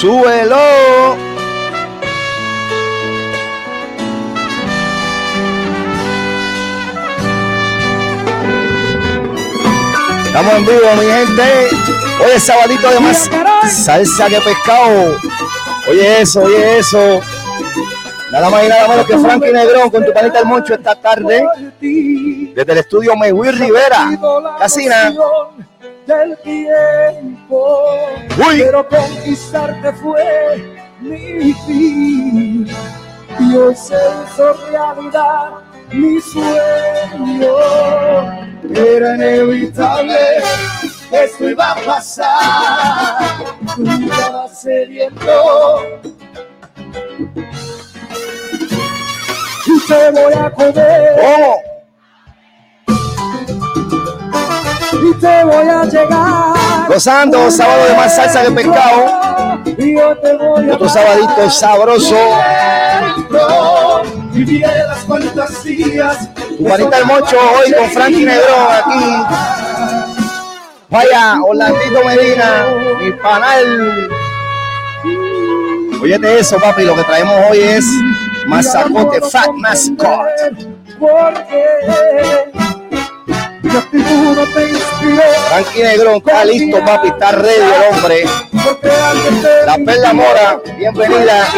Súbelo. Estamos en vivo, mi gente. Hoy es sabadito además. Salsa de pescado. Oye eso, oye eso. Nada más y nada menos que Frankie Negrón con tu panita el moncho esta tarde. Desde el estudio Maywi Rivera. Casina. Del tiempo, Uy. pero conquistarte fue mi fin. Y hoy se hizo realidad mi sueño. Era inevitable esto iba a pasar. Tú ibas cediendo. Y te voy a comer. ¿Cómo? y te voy a llegar. Gozando, sábado de más salsa que pescado. Otro sabadito sabroso. Panita el moncho hoy con Frankie Negrón aquí. Vaya, Orlandito Medina, mi panal. Eso, papi. Lo que traemos hoy es masacote, fat mascot. Te inspiró. Frankie Negrón está listo, papi. Está ready el hombre. La Perla Mora, bienvenida.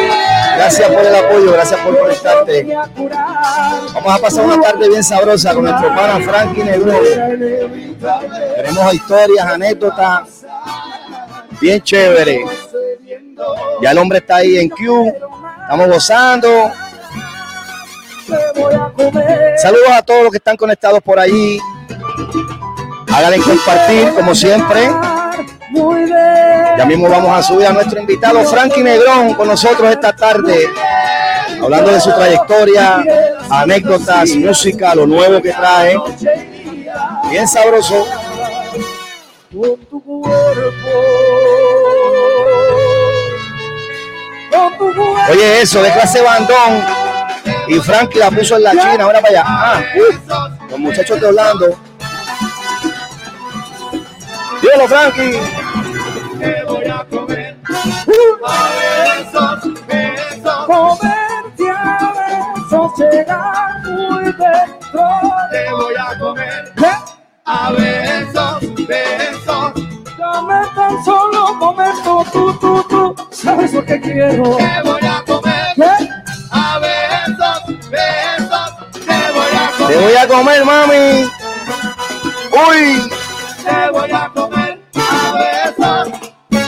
Gracias por el apoyo, gracias por conectarte. Vamos a pasar una tarde bien sabrosa con nuestro pana Frankie Negrón. Tenemos historias, anécdotas, bien chévere. Ya el hombre está ahí en Q, estamos gozando. Saludos a todos los que están conectados por allí. Háganle compartir, como siempre. Ya mismo vamos a subir a nuestro invitado Frankie Negrón con nosotros esta tarde, hablando de su trayectoria, anécdotas, música, lo nuevo que trae. Bien sabroso. Oye, eso, de clase bandón. Y Frankie la puso en la China, ahora para allá. Ah, los muchachos de Orlando. Dígalo, Frankie. Te voy a comer. A besos, besos. Comerte a besos. Llegar muy dentro. Te voy a comer. A besos, besos. Dame tan solo un momento. Tú, tú, tú. Sabes lo que quiero. Te voy a comer. A besos, besos. Te voy a Te comer. voy a comer, mami. Uy, Te voy a comer. A besos.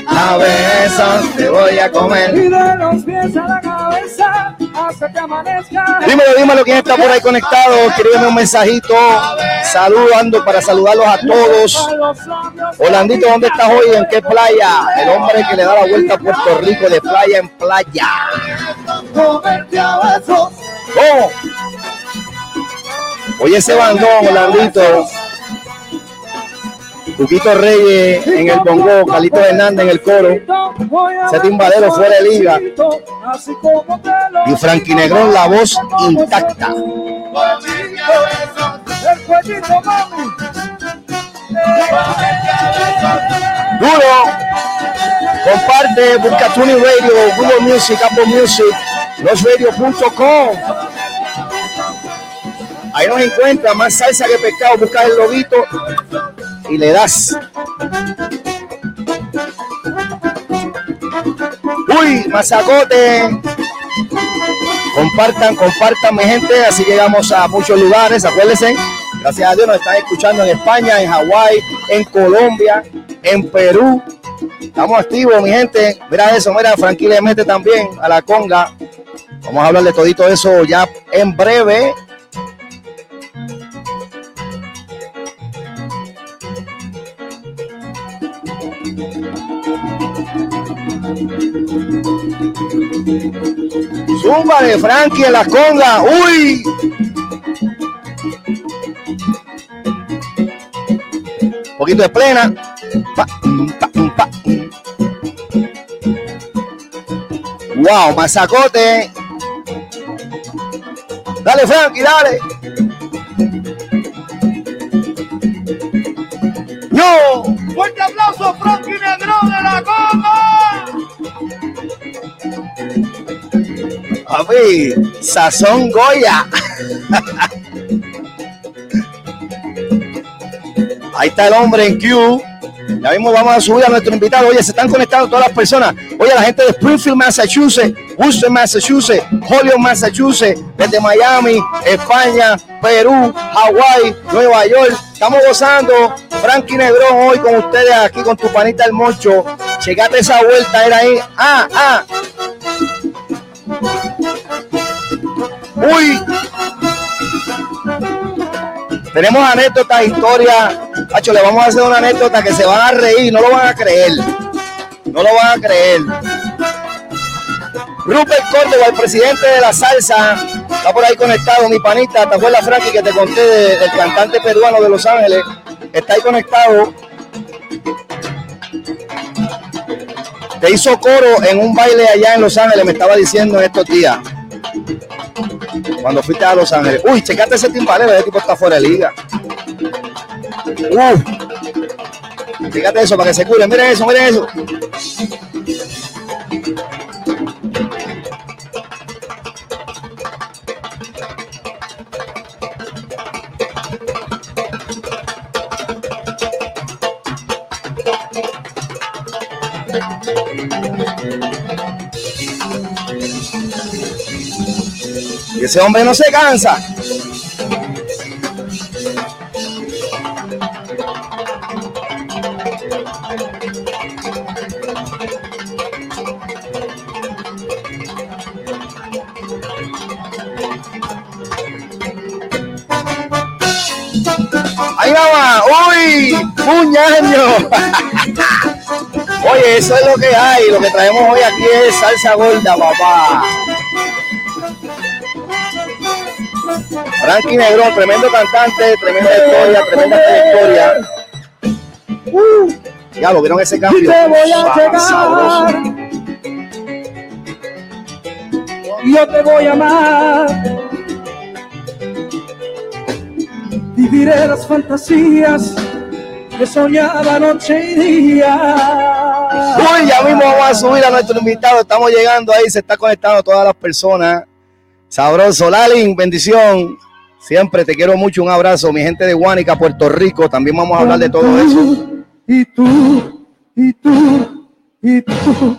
a besos te voy a comer. Y de los pies a la cabeza hasta que amanezca. Dímelo, dímelo, quién está por ahí conectado. Escríbeme un mensajito saludando para saludarlos a todos. Orlandito, ¿dónde estás hoy? ¿En qué playa? El hombre que le da la vuelta a Puerto Rico de playa en playa. Comerte a besos. ¿Cómo? Oye ese bandón, Orlandito. Cuquito Reyes en el bongo, Carlito Hernández en el coro. Ese timbadero fuera de liga. Y Frankie Negrón, la voz intacta. Duro. Comparte, busca Tuning Radio, Google Music, Apple Music, losradio.com. Ahí nos encuentra más salsa que pescado. Buscas el loguito y le das. Uy, masacote. Compartan, compartan, mi gente. Así llegamos a muchos lugares. Acuérdense, gracias a Dios nos están escuchando en España, en Hawái, en Colombia, en Perú. Estamos activos, mi gente. Mira eso, mira, mete también a la conga. Vamos a hablar de todito eso ya en breve. Zumba de Frankie en la conga. Uy. Poquito de plena. Pa, pa, pa. Wow, masacote. Dale, Frankie, dale. No. Fuerte aplauso, Frankie Negrón de la Conga. Papi, Sazón Goya. Ahí está el hombre en Q. Ya mismo vamos a subir a nuestro invitado. Oye, se están conectando todas las personas. Oye, la gente de Springfield, Massachusetts, Worcester, Massachusetts, Holyoke, Massachusetts, desde Miami, España, Perú, Hawái, Nueva York. Estamos gozando. Frankie Negrón hoy con ustedes aquí con tu panita el mocho. Checate esa vuelta, era ahí. Ah, ah. Uy. Tenemos anécdotas, historias. Hacho, le vamos a hacer una anécdota que se van a reír, no lo van a creer. No lo van a creer. Rupert Córdoba, el presidente de la salsa, está por ahí conectado, mi panita. ¿Te acuerdas, Frankie, que te conté del cantante peruano de Los Ángeles? Está ahí conectado. Te hizo coro en un baile allá en Los Ángeles, me estaba diciendo en estos días. Cuando fuiste a Los Ángeles. Uy, checate ese timbalero, ese tipo está fuera de liga. Uf. Fíjate eso para que se cure. Miren eso, miren eso. Y ese hombre no se cansa. Ahí va, uy, puñaño. Oye, eso es lo que hay. Lo que traemos hoy aquí es salsa gorda, papá. Frankie Negrón, tremendo cantante, tremenda historia, tremenda trayectoria. Uh, ya lo vieron ese cambio. te voy a llegar. Yo te voy a amar. Viviré las fantasías que soñaba noche y día. Uy, ya mismo vamos a subir a nuestro invitado. Estamos llegando ahí, se está conectando todas las personas. Sabroso, Lalin, bendición. Siempre te quiero mucho. Un abrazo, mi gente de Guánica, Puerto Rico. También vamos a hablar de todo eso. Y tú, y tú, y tú,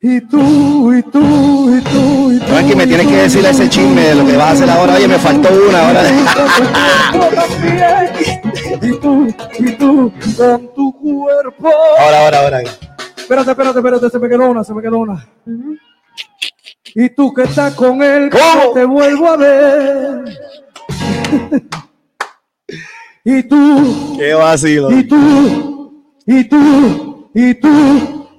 y tú, y tú, y tú, y tú. Frankie, me tienes que decir ese chisme de lo que vas a hacer ahora. Oye, me faltó una ahora. Y tú, y tú, con tu cuerpo. Ahora, ahora, ahora. Espérate, espérate, espérate, se me quedó una, se me quedó una. Y tú que estás con él, ¿Cómo? te vuelvo a ver. y tú, Qué vacilo. y tú, y tú, y tú,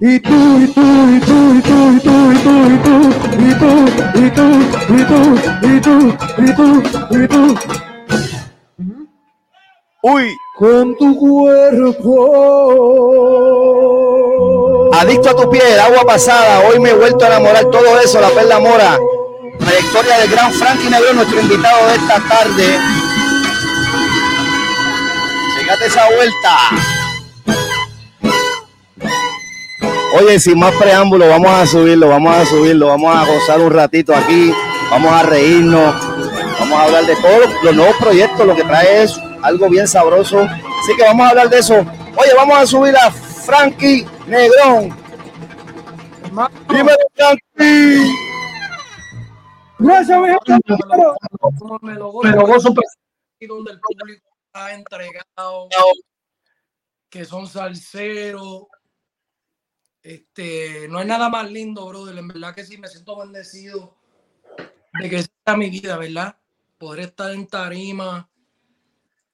y tú, y tú, y tú, y tú, y tú, y tú, y tú, y tú, y tú, y tú, y tú, y tú, y tú, Uy, con tu cuerpo. Adicto a tu piel, agua pasada. Hoy me he vuelto a enamorar. Todo eso, la perla mora. Trayectoria del gran Frankie Negro, nuestro invitado de esta tarde. Fíjate esa vuelta. Oye, sin más preámbulo, vamos a subirlo, vamos a subirlo, vamos a gozar un ratito aquí, vamos a reírnos, vamos a hablar de todos los nuevos proyectos, lo que trae es algo bien sabroso. Así que vamos a hablar de eso. Oye, vamos a subir a Frankie Negrón. Dime, Frankie. Gracias, mi como me lo gozo, Me lo gozo, donde el público está entregado, que son salseros. Este, no hay nada más lindo, brother. En verdad que sí me siento bendecido de que sea mi vida, ¿verdad? Poder estar en tarima,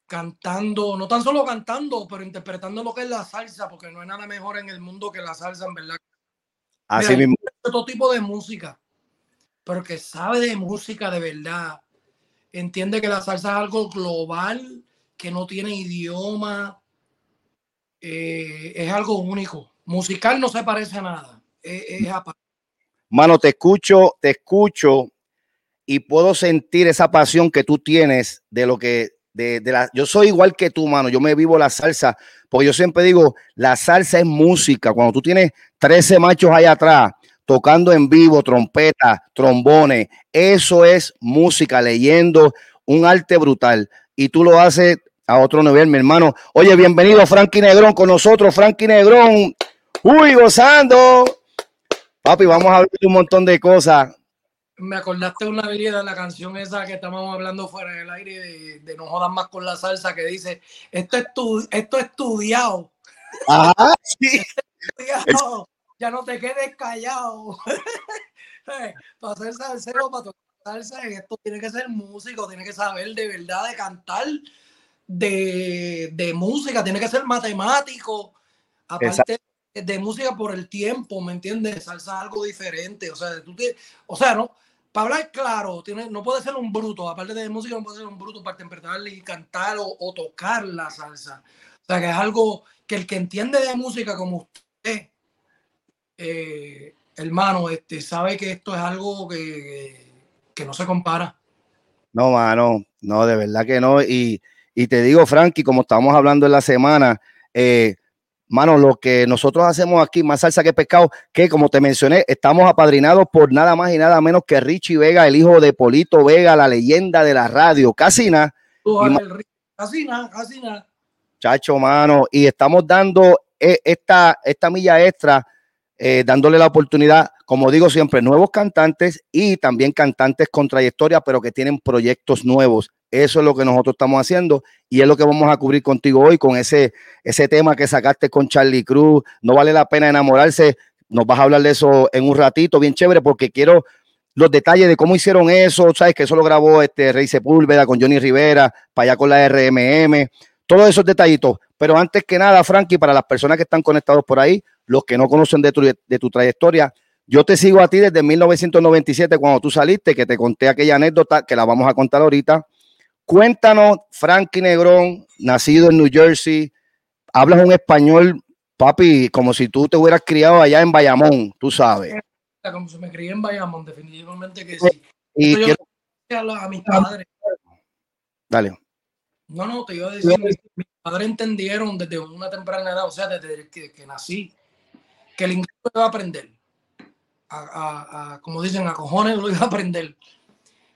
cantando, no tan solo cantando, pero interpretando lo que es la salsa, porque no hay nada mejor en el mundo que la salsa, en verdad. Así Mira, mismo. Otro tipo de música, pero que sabe de música de verdad. Entiende que la salsa es algo global, que no tiene idioma. eh, es algo único. Musical no se parece a nada. Es, es aparte. Mano, te escucho, te escucho y puedo sentir esa pasión que tú tienes de lo que, de, de la, yo soy igual que tú, mano, yo me vivo la salsa, porque yo siempre digo, la salsa es música, cuando tú tienes 13 machos allá atrás, tocando en vivo, trompeta, trombones. Eso es música, leyendo, un arte brutal. Y tú lo haces a otro nivel, mi hermano. Oye, bienvenido Frankie Negrón con nosotros, Frankie Negrón. Uy, gozando. Papi, vamos a ver un montón de cosas. Me acordaste una vida de la canción esa que estábamos hablando fuera del aire de, No Jodas Más con la Salsa que dice, esto es, esto es estudiado. Ajá, sí. Ya no te quedes callado. para hacer salsero, para tocar salsa, esto tiene que ser músico, tiene que saber de verdad de cantar, de, de música, tiene que ser matemático. Aparte de música por el tiempo, ¿me entiendes? Salsa algo diferente. O sea, tú o sea, no, para hablar claro, no puede ser un bruto, aparte de música, no puede ser un bruto para interpretar y cantar o, tocar la salsa. O sea, que es algo que el que entiende de música como usted, eh, hermano, este, sabe que esto es algo que, que, no se compara. No, mano, no, de verdad que no. Y, te digo, Frankie, como estamos hablando en la semana, eh, Mano, lo que nosotros hacemos aquí, más salsa que pescado, que como te mencioné, estamos apadrinados por nada más y nada menos que Richie Vega, el hijo de Polito Vega, la leyenda de la radio, Casina. Casina, Casina. Chacho, mano, y estamos dando eh, esta, esta milla extra, eh, dándole la oportunidad, como digo siempre, nuevos cantantes y también cantantes con trayectoria, pero que tienen proyectos nuevos. Eso es lo que nosotros estamos haciendo y es lo que vamos a cubrir contigo hoy con ese, ese tema que sacaste con Charlie Cruz. No vale la pena enamorarse. Nos vas a hablar de eso en un ratito, bien chévere, porque quiero los detalles de cómo hicieron eso. Sabes que eso lo grabó este Rey Sepúlveda con Johnny Rivera, para allá con la RMM, todos esos detallitos. Pero antes que nada, Frankie, para las personas que están conectados por ahí, los que no conocen de tu, de tu trayectoria, yo te sigo a ti desde 1997 cuando tú saliste, que te conté aquella anécdota que la vamos a contar ahorita Cuéntanos, Frankie Negrón, nacido en New Jersey, hablas un español, papi, como si tú te hubieras criado allá en Bayamón, tú sabes. Como si me crié en Bayamón, definitivamente que sí. Y yo a, mis padres. Dale. No, no, te iba a decir, mis, padres entendieron desde una temprana edad, o sea, desde que, que nací, que el inglés lo iba a aprender. A, a, a, como dicen, a cojones lo iba a aprender.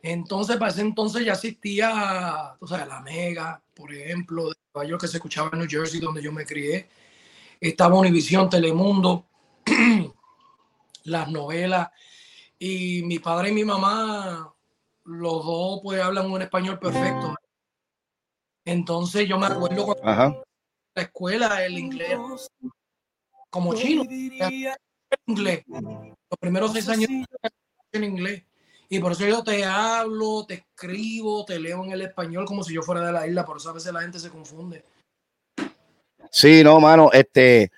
Entonces, para ese entonces ya existía, tú sabes, la Mega, por ejemplo, de Nueva York que se escuchaba en New Jersey, donde yo me crié. Estaba Univisión, Telemundo, las novelas. Y mi padre y mi mamá, los dos, pues hablan un español perfecto. Entonces, yo me acuerdo cuando la escuela, el inglés, como chino, inglés. Los primeros seis años en inglés. Y por eso yo te hablo, te escribo, te leo en el español como si yo fuera de la isla, por eso a veces la gente se confunde. Sí, no, mano, este,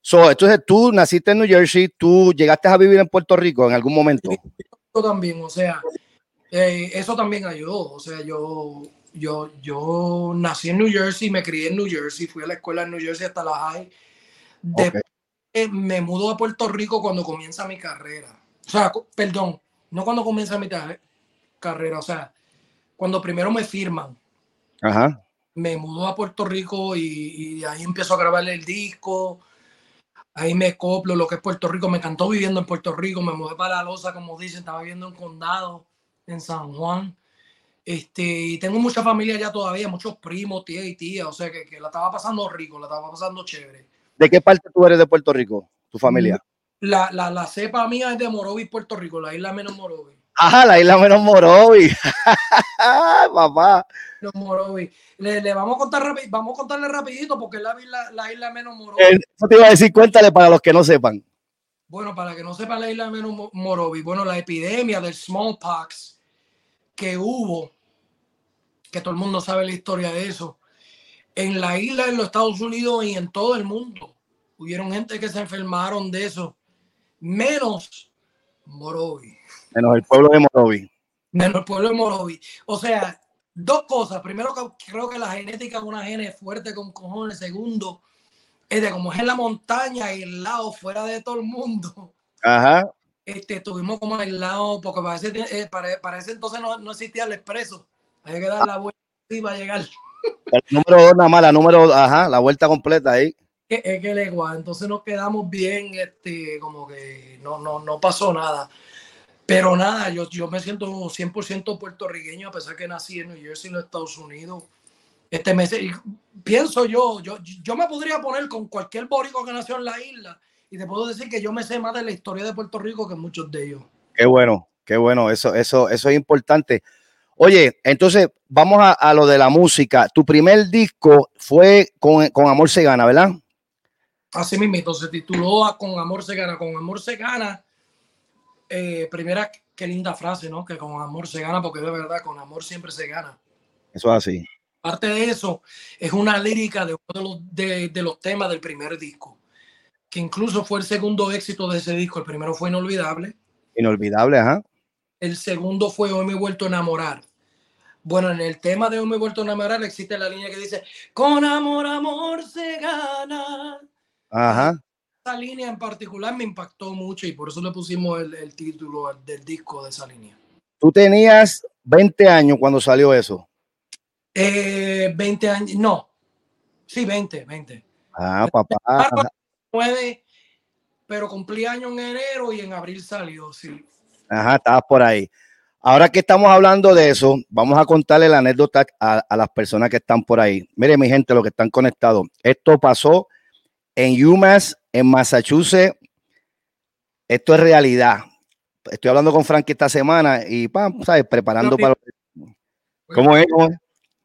so, entonces tú naciste en New Jersey, tú llegaste a vivir en Puerto Rico en algún momento. Yo también, o sea, eh, eso también ayudó, o sea, yo, yo, yo nací en New Jersey, me crié en New Jersey, fui a la escuela en New Jersey hasta la high. Después me mudo a Puerto Rico cuando comienza mi carrera. O sea, perdón, no cuando comienza mi carrera, o sea, cuando primero me firman. Ajá. Me mudó a Puerto Rico y, ahí empiezo a grabar el disco. Ahí me coplo lo que es Puerto Rico. Me encantó viviendo en Puerto Rico. Me mudé para La Loza, como dicen. Estaba viviendo en Condado, en San Juan. Este, y tengo mucha familia ya todavía, muchos primos, tía y tía. O sea, que, que la estaba pasando rico, la estaba pasando chévere. ¿De qué parte tú eres de Puerto Rico, tu familia? La, la, la cepa mía es de Morovis, Puerto Rico, la isla menos Morovis. Ajá, la isla menos Morovis. Papá. Los Morovis. Le, le, vamos a contar vamos a contarle rapidito porque es la, isla, la isla menos Morovis. Eh, eso te iba a decir, cuéntale para los que no sepan. Bueno, para que no sepan la isla menos Morovis. Bueno, la epidemia del smallpox que hubo, que todo el mundo sabe la historia de eso, en la isla en los Estados Unidos y en todo el mundo. Hubieron gente que se enfermaron de eso menos Morovi. Menos el pueblo de Morovi. Menos el pueblo de Morovi. O sea, dos cosas. Primero, creo que la genética es una gene fuerte con cojones. Segundo, es de como es en la montaña, aislado, fuera de todo el mundo. Ajá. Este, estuvimos como aislados, porque para ese, eh, para, ese entonces no, no, existía el expreso. Hay que dar la vuelta y va a llegar. El número dos, nada más, la número, ajá, la vuelta completa ahí. Que le igual, entonces nos quedamos bien, este, como que no, no, no pasó nada. Pero nada, yo, yo me siento 100% puertorriqueño a pesar que nací en New Jersey, en los Estados Unidos. Este mes, pienso yo, yo, yo me podría poner con cualquier borico que nació en la isla y te puedo decir que yo me sé más de la historia de Puerto Rico que muchos de ellos. Qué bueno, qué bueno, eso, eso, eso es importante. Oye, entonces vamos a, lo de la música. Tu primer disco fue con, con Amor se gana, ¿verdad? Así mismo, se tituló Con Amor se gana. Con Amor se gana. Eh, primera, qué linda frase, ¿no? Que con amor se gana, porque de verdad, con amor siempre se gana. Eso es así. Parte de eso es una lírica de uno de los, de, de los temas del primer disco, que incluso fue el segundo éxito de ese disco. El primero fue Inolvidable. Inolvidable, ajá. El segundo fue Hoy me he vuelto a enamorar. Bueno, en el tema de Hoy me he vuelto a enamorar existe la línea que dice, con amor, amor se gana. Ajá. Esa línea en particular me impactó mucho y por eso le pusimos el, título del disco de esa línea. ¿Tú tenías 20 años cuando salió eso? Eh, 20 años, no. Sí, 20, 20. Ah, papá. 9, pero cumplí año en enero y en abril salió, sí. Ajá, estabas por ahí. Ahora que estamos hablando de eso, vamos a contarle la anécdota a, las personas que están por ahí. Mire, mi gente, los que están conectados. Esto pasó en UMass, en Massachusetts. Esto es realidad. Estoy hablando con Frankie esta semana y, pam, ¿sabes? Preparando para. ¿Cómo es?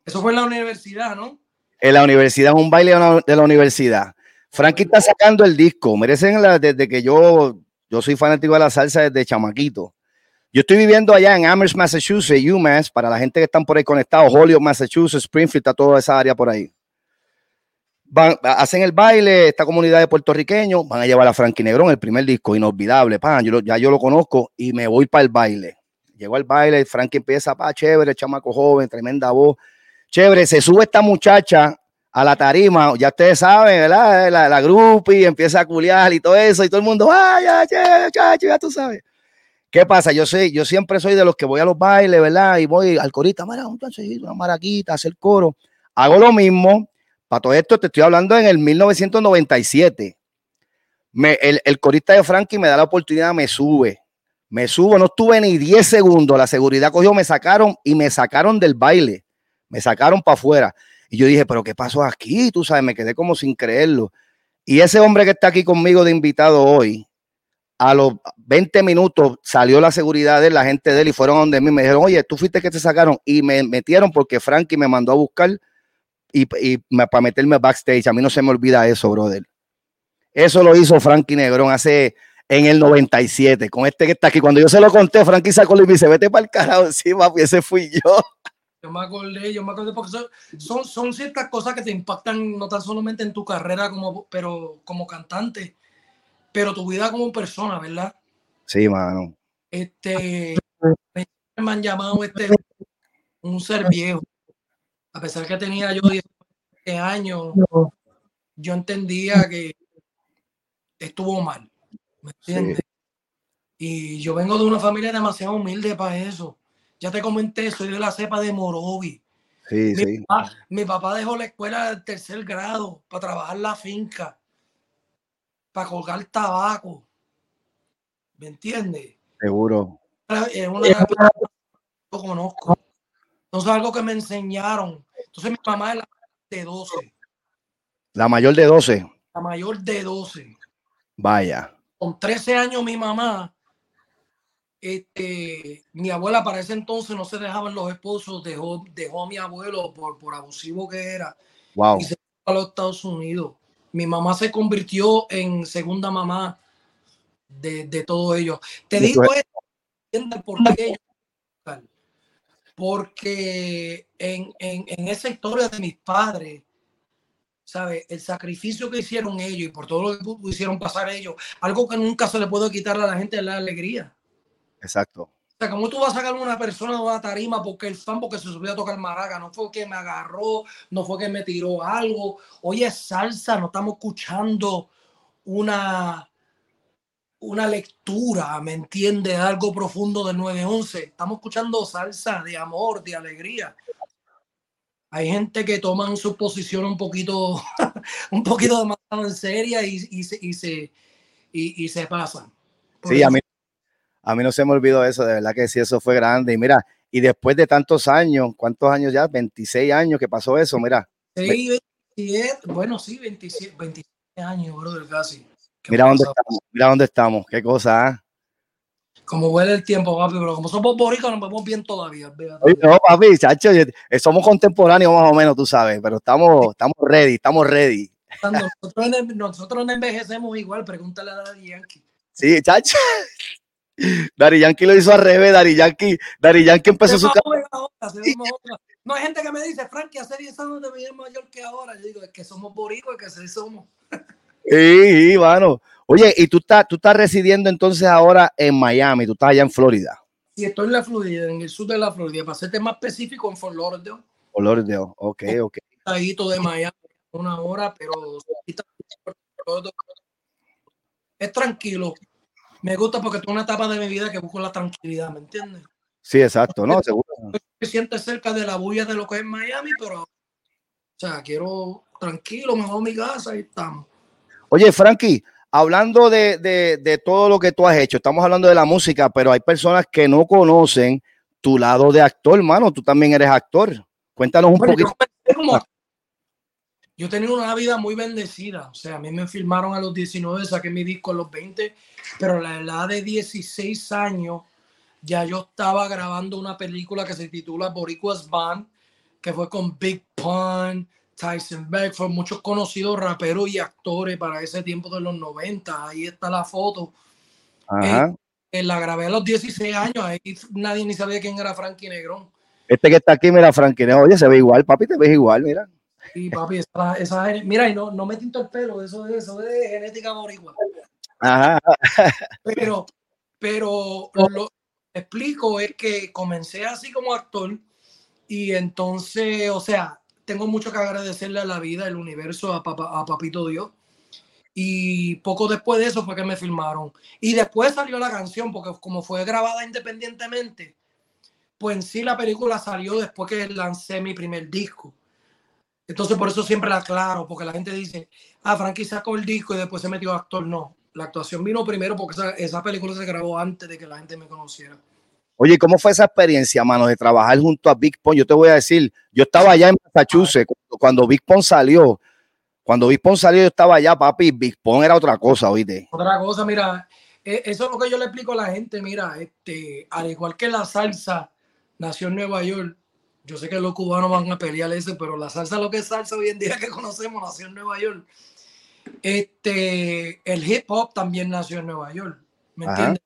Eso fue en la universidad, ¿no? En la universidad, un baile de la universidad. Frankie está sacando el disco. Merecen la, desde que yo, yo soy fanático de la salsa desde chamaquito. Yo estoy viviendo allá en Amherst, Massachusetts, UMass, para la gente que están por ahí conectados, Holyoke, Massachusetts, Springfield, está toda esa área por ahí. Van, hacen el baile, esta comunidad de puertorriqueños, van a llevar a Frankie Negrón, el primer disco, inolvidable, pan, yo, ya yo lo conozco y me voy para el baile. Llego al baile, Frankie empieza, pa, chévere, chamaco joven, tremenda voz. Chévere, se sube esta muchacha a la tarima, ya ustedes saben, ¿verdad? La, la y empieza a culiar y todo eso, y todo el mundo, vaya, ya, ya tú sabes. ¿Qué pasa? Yo sé, yo siempre soy de los que voy a los bailes, ¿verdad? Y voy al corita, mira, un una maraquita, hacer coro. Hago lo mismo. Para todo esto te estoy hablando en el 1997. Me, el, el corista de Frankie me da la oportunidad, me sube. Me subo, no estuve ni 10 segundos. La seguridad cogió, me sacaron y me sacaron del baile. Me sacaron para afuera. Y yo dije, pero ¿qué pasó aquí? Tú sabes, me quedé como sin creerlo. Y ese hombre que está aquí conmigo de invitado hoy, a los 20 minutos salió la seguridad de la gente de él y fueron a donde mí me dijeron, oye, tú fuiste que te sacaron y me metieron porque Frankie me mandó a buscar y, para meterme backstage. A mí no se me olvida eso, brother. Eso lo hizo Frankie Negrón hace en el 97, con este que está aquí. Cuando yo se lo conté, Frankie sacó y me dice, vete para el carajo, sí, papi, ese fui yo. Yo me acordé, yo me acordé porque son, son, ciertas cosas que te impactan no tan solamente en tu carrera como, pero como cantante, pero tu vida como persona, ¿verdad? Sí, mano. Este, me han llamado este un ser viejo. A pesar que tenía yo 10 años, yo entendía que estuvo mal. ¿Me entiendes? Y yo vengo de una familia demasiado humilde para eso. Ya te comenté, soy de la cepa de Morovi. Sí, mi, sí. Papá, mi papá dejó la escuela del tercer grado para trabajar la finca para colgar tabaco. ¿Me entiendes? Seguro. Es una que yo conozco. Entonces, algo que me enseñaron. Entonces, mi mamá es la de 12. La mayor de 12. La mayor de 12. Vaya. Con 13 años, mi mamá, este, mi abuela para ese entonces no se dejaban los esposos, dejó, dejó a mi abuelo por, por abusivo que era. Wow. Y se fue a los Estados Unidos mi mamá se convirtió en segunda mamá de, de todo ello. Te digo esto, por qué. Porque en, en, en, esa historia de mis padres, ¿sabes? El sacrificio que hicieron ellos y por todo lo que hicieron pasar ellos, algo que nunca se le puede quitar a la gente es la alegría. Exacto sea, ¿cómo tú vas a sacar a una persona de una tarima porque el fan porque se subió a tocar maraca? No fue que me agarró, no fue que me tiró algo. Oye, salsa, no estamos escuchando una, una lectura, ¿me entiendes? Algo profundo del 911. Estamos escuchando salsa de amor, de alegría. hay gente que toman su posición un poquito, un poquito demasiado en seria y, y, se, y, se, y, se pasan. sí, a mí, a mí no se me olvidó eso, de verdad que sí, eso fue grande. Y mira, y después de tantos años, ¿cuántos años ya? 26 años que pasó eso, mira. Sí, 27, bueno, sí, 27, 27 años, brother, casi. Mira dónde estamos, mira dónde estamos, qué cosa, ¿eh? Como huele el tiempo, papi, pero como somos boricuas, nos vemos bien todavía. no, papi, chacho, eh, somos contemporáneos más o menos, tú sabes, pero estamos, estamos ready, estamos ready. Nosotros, no envejecemos igual, pregúntale a Daddy Yankee. Sí, chacho. Dari Yankee lo hizo al revés, Dari Yankee, Dari Yankee empezó su No hay gente que me dice, Frankie, hace 10 años te veía mayor que ahora. Yo digo, es que somos boricuas, que sí somos. Sí, sí, mano. Oye, y tú estás, tú estás residiendo entonces ahora en Miami, tú estás allá en Florida. Sí, estoy en la Florida, en el sur de la Florida, para serte más específico en Fort Lauderdale. Fort Lauderdale, ok, ok. Ahí de Miami, una hora, pero es tranquilo. Me gusta porque es una etapa de mi vida que busco la tranquilidad, ¿me entiendes? Sí, exacto, ¿no? Seguro. Me siento cerca de la bulla de lo que es Miami, pero, o sea, quiero tranquilo, mejor mi casa y estamos. Oye, Frankie, hablando de, de, todo lo que tú has hecho, estamos hablando de la música, pero hay personas que no conocen tu lado de actor, hermano. Tú también eres actor. Cuéntanos un poquito. Yo, he tenido una vida muy bendecida. O sea, a mí me filmaron a los 19, saqué mi disco a los 20, pero a la edad de 16 años ya yo estaba grabando una película que se titula Boricuas Band, que fue con Big Pun, Tyson Beckford, muchos conocidos raperos y actores para ese tiempo de los 90. Ahí está la foto. Eh, eh, la grabé a los 16 años, ahí nadie ni sabía quién era Frankie Negrón. Este que está aquí, mira, Frankie Negrón, oye, se ve igual, papi, te ves igual, mira. Sí, papi, esa, esa mira, y no, no me tinto el pelo, eso, eso es genética boricua. Ajá. Pero, pero lo explico es que comencé así como actor y entonces, o sea, tengo mucho que agradecerle a la vida, el universo, a, a Papito Dios. Y poco después de eso fue que me filmaron. Y después salió la canción, porque como fue grabada independientemente, pues en sí la película salió después que lancé mi primer disco. Entonces por eso siempre la aclaro, porque la gente dice, ah, Frankie sacó el disco y después se metió actor. No, la actuación vino primero porque esa película se grabó antes de que la gente me conociera. Oye, ¿cómo fue esa experiencia, mano, de trabajar junto a Big Pong? Yo te voy a decir, yo estaba allá en Massachusetts cuando, Big Pong salió. Cuando Big Pong salió, yo estaba allá, papi. Big Pong era otra cosa, oíste. Otra cosa, mira, e, eso es lo que yo le explico a la gente. Mira, este, al igual que la salsa nació en Nueva York, yo sé que los cubanos van a pelear eso, pero la salsa, lo que es salsa hoy en día que conocemos, nació en Nueva York. Este, el hip hop también nació en Nueva York, ¿me entiendes?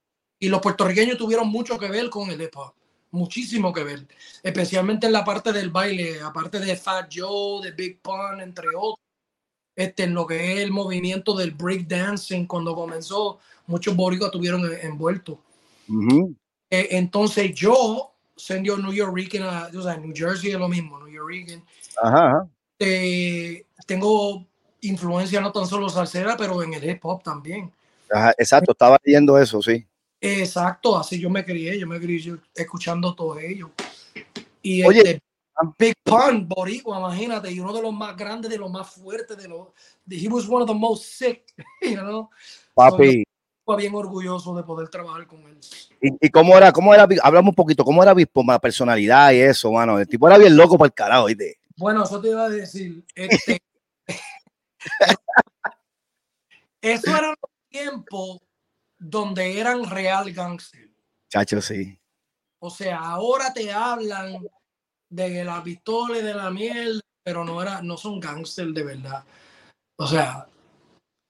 Y los puertorriqueños tuvieron mucho que ver con el hip hop, muchísimo que ver, especialmente en la parte del baile, aparte de Fat Joe, de Big Pun, entre otros. Este, en lo que es el movimiento del break dancing, cuando comenzó, muchos boricuas estuvieron envueltos. Eh, entonces yo, siendo New York, o sea, New Jersey es lo mismo, New York, eh, tengo influencia no tan solo salsera, pero en el hip hop también. exacto, estaba leyendo eso, sí. Exacto, así yo me crié, yo me crié escuchando todo ello. Y Oye, este, Big Pun, Boricua, imagínate, y uno de los más grandes, de los más fuertes, de los, he was one of the most sick, you know? Papi. So, bien orgulloso de poder trabajar con él. ¿Y, cómo era, cómo era, hablamos un poquito, cómo era Big Pun, la personalidad y eso, mano? El tipo era bien loco para el carajo, ¿viste? Bueno, eso te iba a decir, este, eso era los tiempos donde eran real gangster. Chacho, sí. O sea, ahora te hablan de la pistola y de la mierda, pero no, era, no son gangster de verdad. O sea,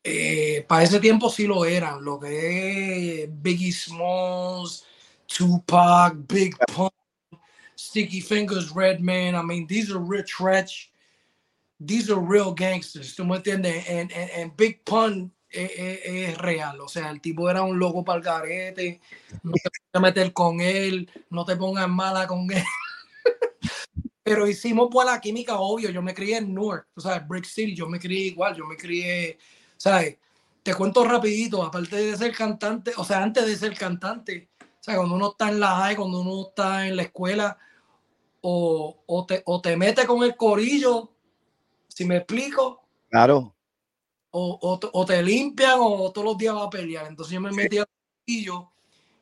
eh, para ese tiempo sí lo eran. Lo que es Biggie Smalls, Tupac, Big Pun, Sticky Fingers, Redman. I mean, these are rich, rich. These are real gangsters. ¿Tú me entiendes? And, Big Pun es, real. O sea, el tipo era un loco para el garete. No te puedes meter con él. No te pongas mala con él. Pero hicimos buena química, obvio. Yo me crié en Newark, o sea, Brick City. Yo me crié igual. Yo me crié, ¿sabes? Te cuento rapidito. Aparte de ser cantante, o sea, antes de ser cantante, o sea, cuando uno está en la high, cuando uno está en la escuela, o, o, te, o te mete con el corillo, si me explico. Claro. O, o, o, te limpian o todos los días va a pelear. Entonces yo me metí al corillo,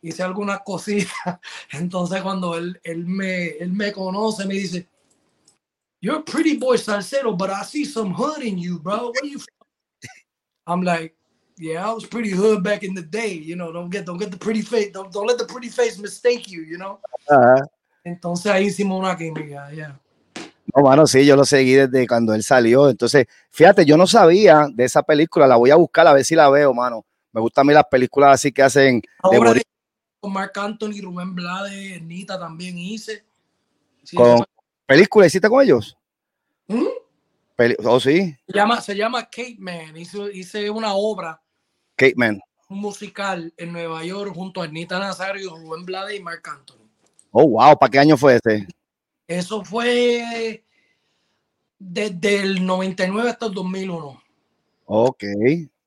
hice algunas cositas. Entonces cuando él, él, me, él me conoce, me dice, You're a pretty boy salsero, but I see some hood in you, bro. Where you from? I'm like, yeah, I was pretty hood back in the day. You know, don't get don't get the pretty face, don't, don't let the pretty face mistake you, you know. Uh -huh. Entonces ahí hicimos una química, yeah. No, mano, sí, yo lo seguí desde cuando él salió. Entonces, fíjate, yo no sabía de esa película, la voy a buscar a ver si la veo, mano. Me gustan a mí las películas así que hacen. Ahora de con Marc Anthony, Rubén Blades, Nita también hice. Sí, con película, ¿hiciste con ellos? ¿Mm? Peli oh, sí. Se llama, se llama Kate Man. Hice, hice una obra. Kate Man. Un musical en Nueva York junto a Anita Nazario, Rubén Blades y Marc Anthony. Oh, wow. ¿Para qué año fue ese? Eso fue desde el 99 hasta el 2001. Ok,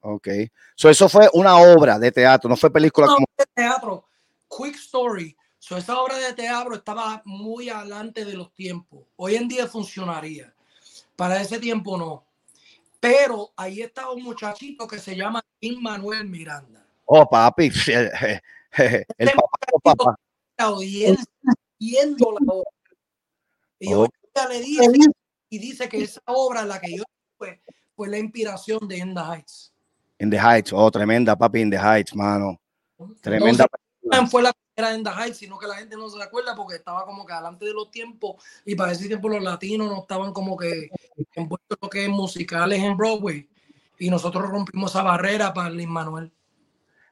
ok. So, eso fue una obra de teatro, no fue película. como... de teatro. Quick Story. So, esa obra de teatro estaba muy adelante de los tiempos. Hoy en día funcionaría. Para ese tiempo no. Pero ahí estaba un muchachito que se llama Manuel Miranda. Oh, papi. El, el papá, papá. La audiencia viendo la obra. Y yo oh. le dice, y dice que esa obra, la que yo fue, fue la inspiración de In the Heights. In the Heights, oh, tremenda, papi, In the Heights, mano. Tremenda. No fue la primera In the Heights, sino que la gente no se acuerda porque estaba como que adelante de los tiempos y para ese tiempo los latinos no estaban como que envueltos lo que es musicales en Broadway. Y nosotros rompimos esa barrera para Lin Manuel.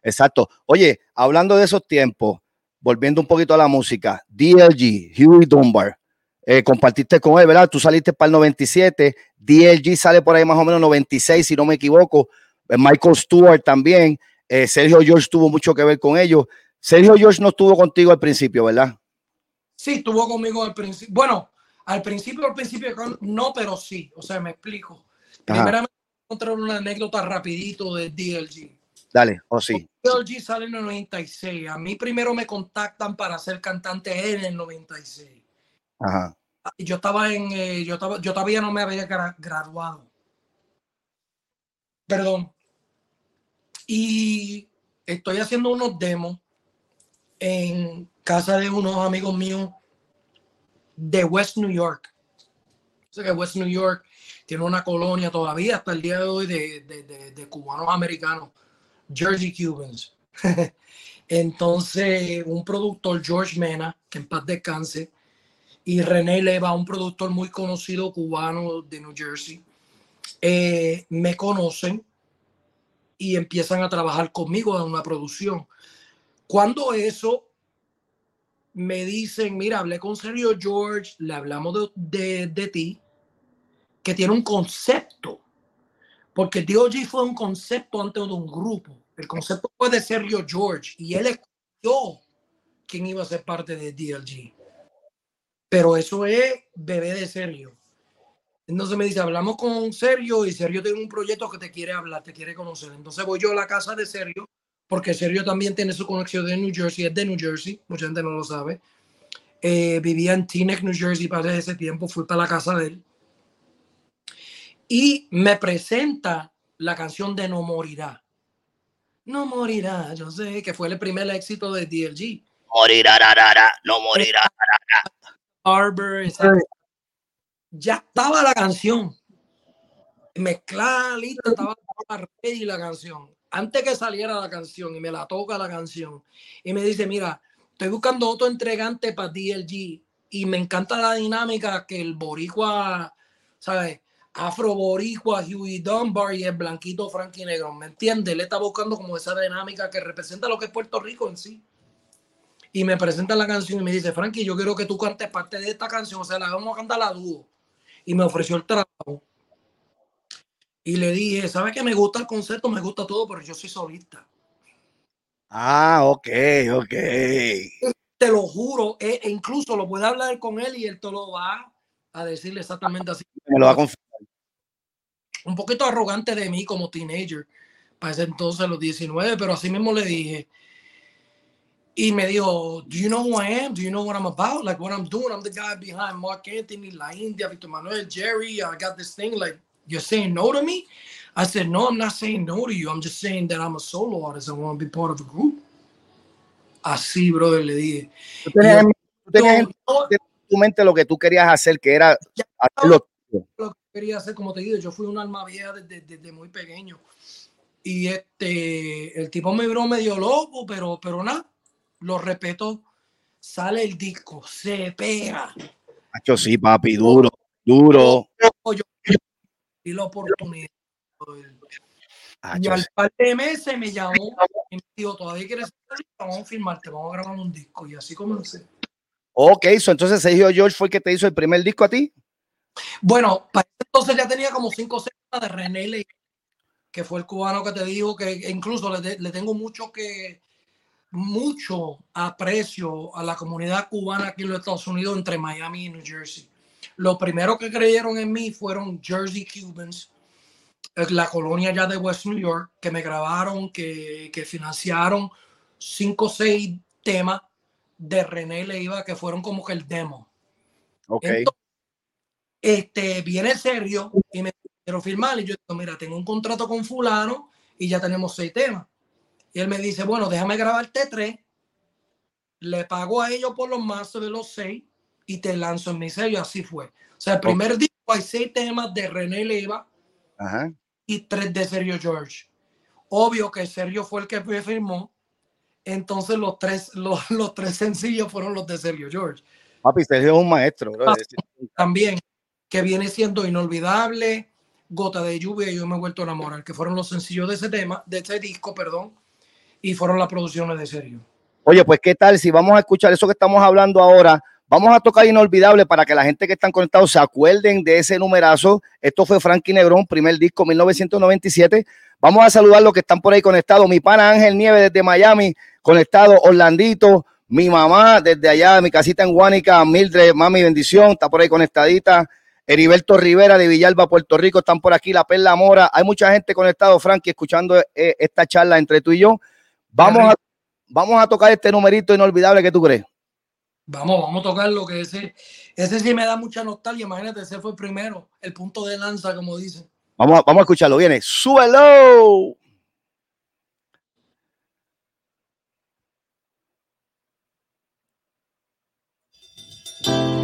Exacto. Oye, hablando de esos tiempos, volviendo un poquito a la música, DLG, Huey Dunbar, eh, compartiste con él, ¿verdad? Tú saliste para el 97, DLG sale por ahí más o menos 96, si no me equivoco, eh, Michael Stewart también, eh, Sergio George tuvo mucho que ver con ellos. Sergio George no estuvo contigo al principio, ¿verdad? Sí, estuvo conmigo al principio. Bueno, al principio, al principio no, pero sí, o sea, me explico. Primeramente, encontré una anécdota rapidito de DLG. Dale, o oh, sí. DLG sale en el 96. A mí primero me contactan para ser cantante en el 96. Ajá. Yo estaba en, eh, yo, estaba, yo todavía no me había graduado. Perdón. Y estoy haciendo unos demos en casa de unos amigos míos de West New York. Sé que West New York tiene una colonia todavía hasta el día de hoy de, de, de cubanos americanos, Jersey Cubans. Entonces, un productor, George Mena, que en paz descanse, y René Leva, un productor muy conocido cubano de New Jersey, eh, me conocen y empiezan a trabajar conmigo en una producción. Cuando eso me dicen, mira, hablé con Sergio George, le hablamos de, de, ti, que tiene un concepto, porque DOG fue un concepto antes de un grupo. El concepto fue de Sergio George y él escogió quién iba a ser parte de DLG. Pero eso es bebé de Sergio. Entonces me dice, hablamos con Sergio y Sergio tiene un proyecto que te quiere hablar, te quiere conocer. Entonces voy yo a la casa de Sergio, porque Sergio también tiene su conexión de New Jersey, es de New Jersey, mucha gente no lo sabe. Eh, vivía en Teaneck, New Jersey para ese tiempo, fui para la casa de él. Y me presenta la canción de No Morirá. No morirá, yo sé que fue el primer éxito de DLG. Morirá, no morirá. Arbor, ya estaba la canción. Mezclada, lista, estaba ready la canción. Antes que saliera la canción y me la toca la canción y me dice, mira, estoy buscando otro entregante para DLG y me encanta la dinámica que el boricua, ¿sabes? Afro boricua, Huey Dunbar y el blanquito Frankie Negro, ¿me entiende? Él está buscando como esa dinámica que representa lo que es Puerto Rico en sí y me presenta la canción y me dice, Frankie, yo quiero que tú cantes parte de esta canción, o sea, la vamos a cantar a dúo. Y me ofreció el trabajo. Y le dije, ¿sabes que me gusta el concepto? Me gusta todo, pero yo soy solista. Ah, ok, ok. Te lo juro, e, e incluso lo puede hablar con él y él te lo va a decirle exactamente así. Me lo va a confirmar. Un poquito arrogante de mí como teenager, para ese entonces, los 19, pero así mismo le dije, y me dijo, do you know who I am? Do you know what I'm about? Like what I'm doing? I'm the guy behind Mark Anthony, La India, Victor Manuel, Jerry. I got this thing. Like you're saying no to me? I said, no, I'm not saying no to you. I'm just saying that I'm a solo artist. I want to be part of a group. Así, brother, le dije. Tú tenías, en, tu mente lo que tú querías hacer, que era hacerlo. Lo que quería hacer, como te digo, yo fui un alma vieja desde, desde muy pequeño. Y este, el tipo me vio medio loco, pero, pero nada, lo respeto. Sale el disco, se pega. Macho, sí, papi, duro, duro. y la oportunidad. y al par de meses me llamó y me dijo, todavía quieres vamos a filmarte, vamos a grabar un disco. Y así comencé. Ok, so, entonces Sergio George fue el que te hizo el primer disco a ti. Bueno, para entonces ya tenía como cinco o de René Ley, que fue el cubano que te dijo que incluso le, le tengo mucho que mucho aprecio a la comunidad cubana aquí en los Estados Unidos entre Miami y New Jersey. Lo primero que creyeron en mí fueron Jersey Cubans, la colonia ya de West New York, que me grabaron, que, que financiaron cinco o seis temas de René Leiva, que fueron como que el demo. Ok. este, viene serio y me quiero firmar. Y yo digo, mira, tengo un contrato con fulano y ya tenemos seis temas. Y él me dice, bueno, déjame grabarte tres, le pago a ellos por los mazos de los seis y te lanzo en mi sello. Así fue. O sea, el primer disco hay seis temas de René Leiva y tres de Sergio George. Obvio que Sergio fue el que me firmó. Entonces los tres, los, los, tres sencillos fueron los de Sergio George. Papi, Sergio es un maestro. También, que viene siendo inolvidable, Gota de lluvia y yo me he vuelto a enamorar, que fueron los sencillos de ese tema, de ese disco, perdón y fueron las producciones de serio. Oye, pues qué tal si vamos a escuchar eso que estamos hablando ahora. Vamos a tocar Inolvidable para que la gente que están conectados se acuerden de ese numerazo. Esto fue Frankie Negrón, primer disco 1997. Vamos a saludar los que están por ahí conectados. Mi pana Ángel Nieve desde Miami, conectado. Orlandito, mi mamá desde allá, mi casita en Guánica, Mildred, mami, bendición, está por ahí conectadita. Heriberto Rivera de Villalba, Puerto Rico, están por aquí. La Perla Mora. Hay mucha gente conectado, Frankie, escuchando eh, esta charla entre tú y yo. Vamos a, vamos a tocar este numerito inolvidable que tú crees. Vamos, vamos a tocar lo que ese, ese sí me da mucha nostalgia. Imagínate, ese fue el primero, el punto de lanza, como dicen. Vamos, vamos a escucharlo. Viene, suelo. A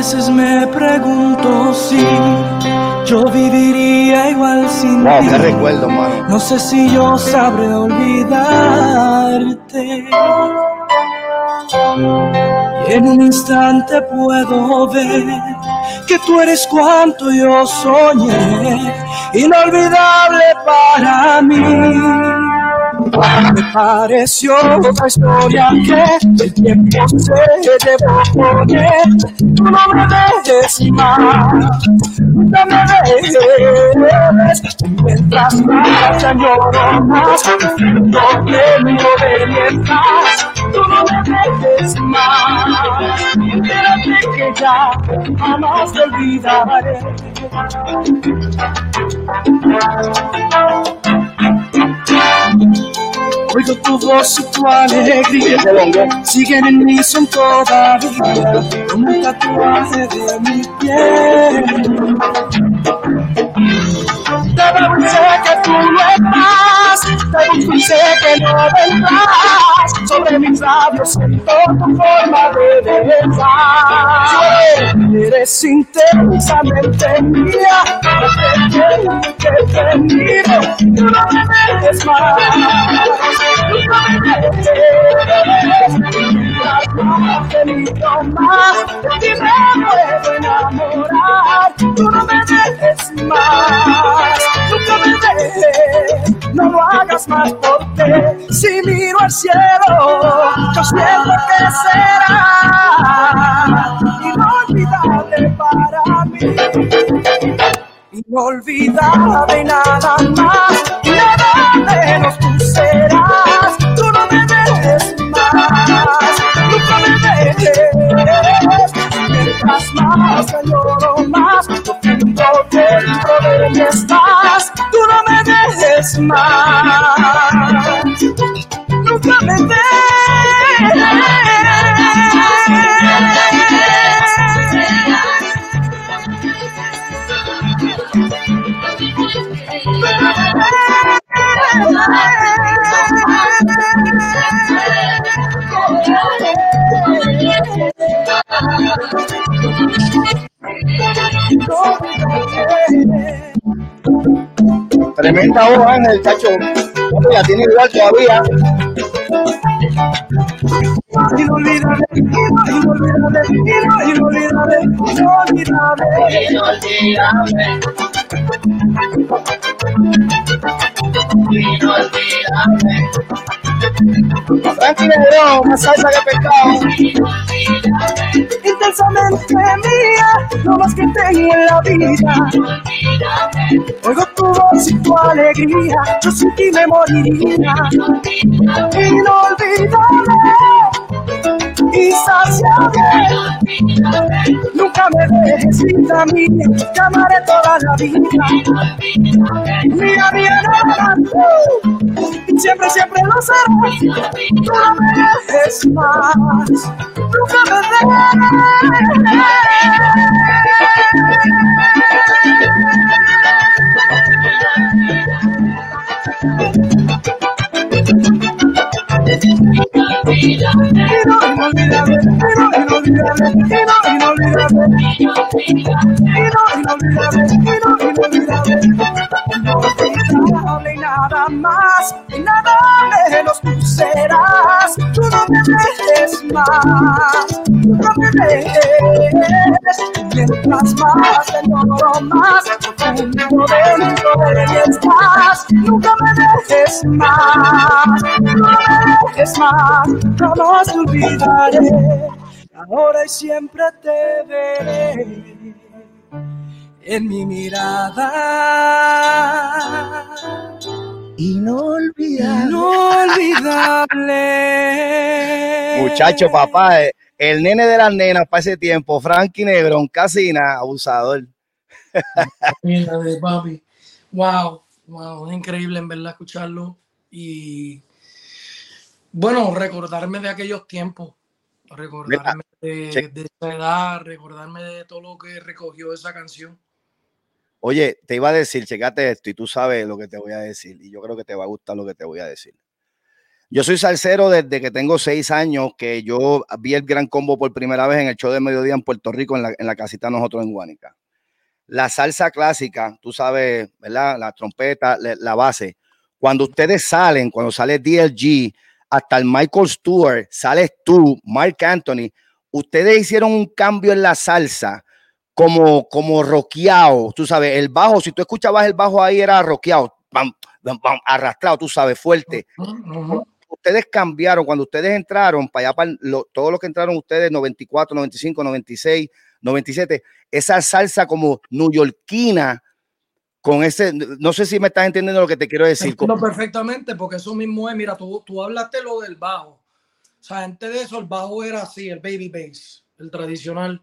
veces me pregunto si yo viviría igual sin wow, ti. Qué recuerdo, mano. No sé si yo sabré olvidarte. Y en un instante puedo ver que tú eres cuanto yo soñé, inolvidable para mí. Me pareció otra historia que el tiempo se llevó poner. Tú no me dejes más, no me dejes. Mientras más lloro más, no de mientras. Tú no me dejes más, espérate que ya jamás te olvidaré. Oigo tu voz y tu alegría siguen en mí, son todavía como un tatuaje de mi piel. Te dulce que tú no estás, te dulce que no vendrás. Sobre mis labios siento tu forma de besar. Eres intensamente mía, que te, miro, no me dejes más. Más, y me puedo enamorar, tú no me dejes más, no me dejes, no lo hagas más porque si miro al cielo, yo siento que será inolvidable para mí, inolvidable nada más, nada menos tú serás, tú no me dejes más, no me dejes, mientras más te más, que dentro de mí estás, tú no me dejes más. Nunca me Tremenda hoja en el chacho. La tiene igual todavía. Inolvidable, inolvidable, inolvidable, inolvidable, inolvidable. Inolvidable. Más salsa que pescado. Intensamente mía, lo más que tengo en la vida. Oigo tu voz y tu alegría, yo sin ti me moriría. Inolvidable y saciable. Nunca me dejes sin mí, te amaré toda la vida. Mía, mía, nada, siempre, siempre lo serás. No me dejes más, nunca me dejes. No me dejes. Mientras más te lloro más, profundo dentro de mí estás. Nunca me dejes más, no me dejes más, jamás olvidaré. Ahora y siempre te veré en mi mirada. Inolvidable. Inolvidable. Muchacho, papá, eh, el nene de las nenas para ese tiempo, Frankie Negrón, Casina, abusador. Mira, de papi. Wow, wow, es increíble en verdad escucharlo y bueno, recordarme de aquellos tiempos, recordarme de esa edad, recordarme de todo lo que recogió esa canción. Oye, te iba a decir, checate esto y tú sabes lo que te voy a decir y yo creo que te va a gustar lo que te voy a decir. Yo soy salsero desde que tengo seis años, que yo vi el Gran Combo por primera vez en el show de mediodía en Puerto Rico, en la, en la casita nosotros en Guánica. La salsa clásica, tú sabes, ¿verdad? La trompeta, la, base. Cuando ustedes salen, cuando sale DLG, hasta el Michael Stewart, sales tú, Mark Anthony, ustedes hicieron un cambio en la salsa como, como rockeado, tú sabes, el bajo, si tú escuchabas el bajo ahí era rockeado, bam, bam, bam, arrastrado, tú sabes, fuerte. Ustedes cambiaron, cuando ustedes entraron para allá, para lo, todos los que entraron ustedes, 94, 95, 96, 97, esa salsa como newyorkina, con ese, no sé si me estás entendiendo lo que te quiero decir. Entiendo perfectamente, porque eso mismo es, mira, tú, tú hablaste lo del bajo. O sea, antes de eso el bajo era así, el baby bass, el tradicional.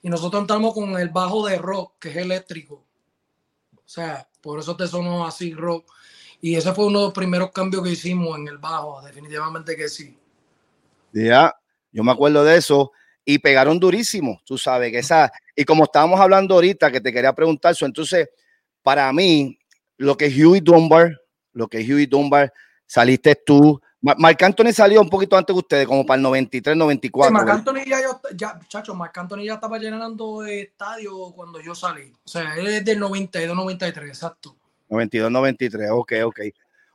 Y nosotros entramos con el bajo de rock, que es eléctrico. O sea, por eso te sonó así rock. Y ese fue uno de los primeros cambios que hicimos en el bajo, definitivamente que sí. Ya, yo me acuerdo de eso y pegaron durísimo, tú sabes que esa, y como estábamos hablando ahorita, que te quería preguntar eso, entonces, para mí, lo que Huey Dunbar, lo que Huey Dunbar, saliste tú, Ma- Marc Anthony salió un poquito antes que ustedes, como para el 93, 94. Marc ¿verdad? Anthony ya, yo- ya, chacho, Marc Anthony ya estaba llenando estadio cuando yo salí. O sea, él es del 92, 93, exacto. 92, 93, ok, ok.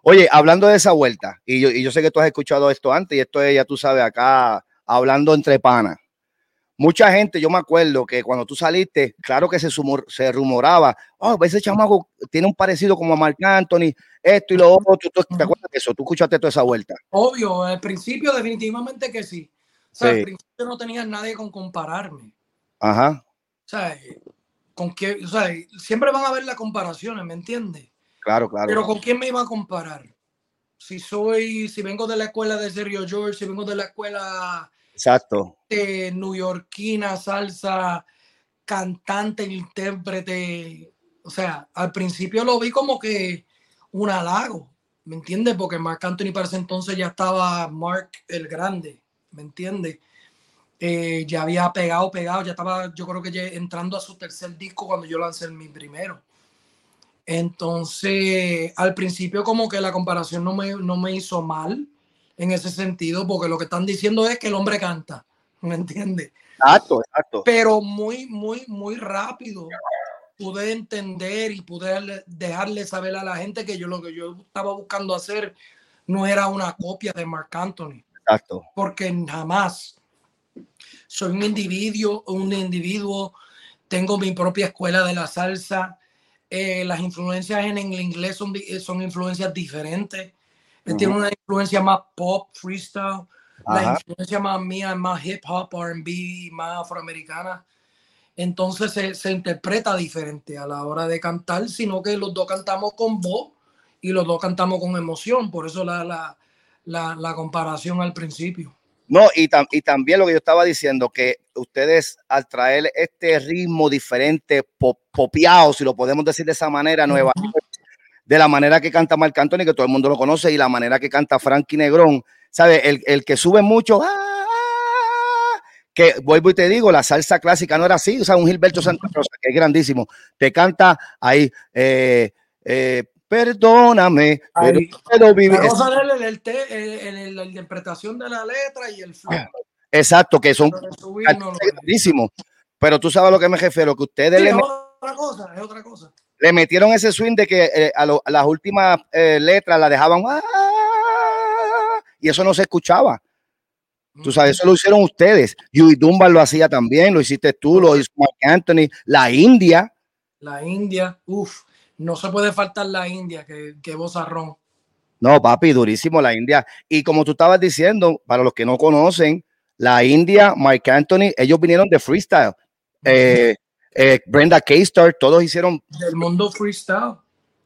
Oye, hablando de esa vuelta, y yo, y yo sé que tú has escuchado esto antes, y esto es, ya tú sabes, acá hablando entre panas. Mucha gente, yo me acuerdo que cuando tú saliste, claro que se, sumor- se rumoraba, oh, ese chamaco tiene un parecido como a Marc Anthony, esto y lo otro. ¿Tú, tú- ¿Te acuerdas de eso? ¿Tú escuchaste toda esa vuelta? Obvio, al principio definitivamente que sí. O sea, Sí. al principio no tenía nadie con compararme. Ajá, O sea, eh, con qué, o sea, siempre van a haber las comparaciones, ¿me entiendes? claro, claro. Pero con quién me iba a comparar? Si soy, si vengo de la escuela de Sergio George, si vengo de la escuela Exacto. de salsa, cantante, intérprete. O sea, al principio lo vi como que un halago, ¿me entiendes? Porque Mark Anthony para ese entonces ya estaba Mark el Grande, ¿me entiendes? Eh, ya había pegado, pegado, ya estaba, yo creo que ya entrando a su tercer disco cuando yo lancé mi primero. Entonces, al principio como que la comparación no me, no me hizo mal en ese sentido, porque lo que están diciendo es que el hombre canta, ¿me entiendes? Exacto, exacto. Pero muy, muy, muy rápido pude entender y pude dejarle saber a la gente que yo lo que yo estaba buscando hacer no era una copia de Mark Anthony. Exacto. Porque jamás soy un individuo, un individuo, tengo mi propia escuela de la salsa. Eh, las influencias en el inglés son, son influencias diferentes. Tiene una influencia más pop, freestyle. La influencia más mía es más hip hop, RB, más afroamericana entonces se, se, interpreta diferente a la hora de cantar, sino que los dos cantamos con voz y los dos cantamos con emoción, por eso la, la, la, la comparación al principio. No, y, y, también lo que yo estaba diciendo, que ustedes al traer este ritmo diferente, pop, popeado, si lo podemos decir de esa manera, nueva, de la manera que canta Marc Anthony, que todo el mundo lo conoce, y la manera que canta Frankie Negrón, ¿sabe? El, el que sube mucho, ¡ah! que vuelvo y te digo, la salsa clásica no era así, o sea, un Gilberto Santa Rosa, que es grandísimo, te canta ahí, eh, eh, perdóname, pero puedo vivir. El, la interpretación de la letra y el flow. Exacto, que son grandísimos. Pero tú sabes a lo que me refiero, que ustedes le, otra cosa, es otra cosa. le metieron ese swing de que eh, a, las últimas letras la dejaban ¡ah! y eso no se escuchaba. Tú sabes, eso lo hicieron ustedes. Yui Dunbar lo hacía también, lo hiciste tú, lo hizo Mark Anthony, la India. La India, uff, no se puede faltar la India, que, que vozarrón. No, papi, durísimo la India. Y como tú estabas diciendo, para los que no conocen, la India, Mark Anthony, ellos vinieron de freestyle. Eh, eh, Brenda K-Star, todos hicieron. Del mundo freestyle.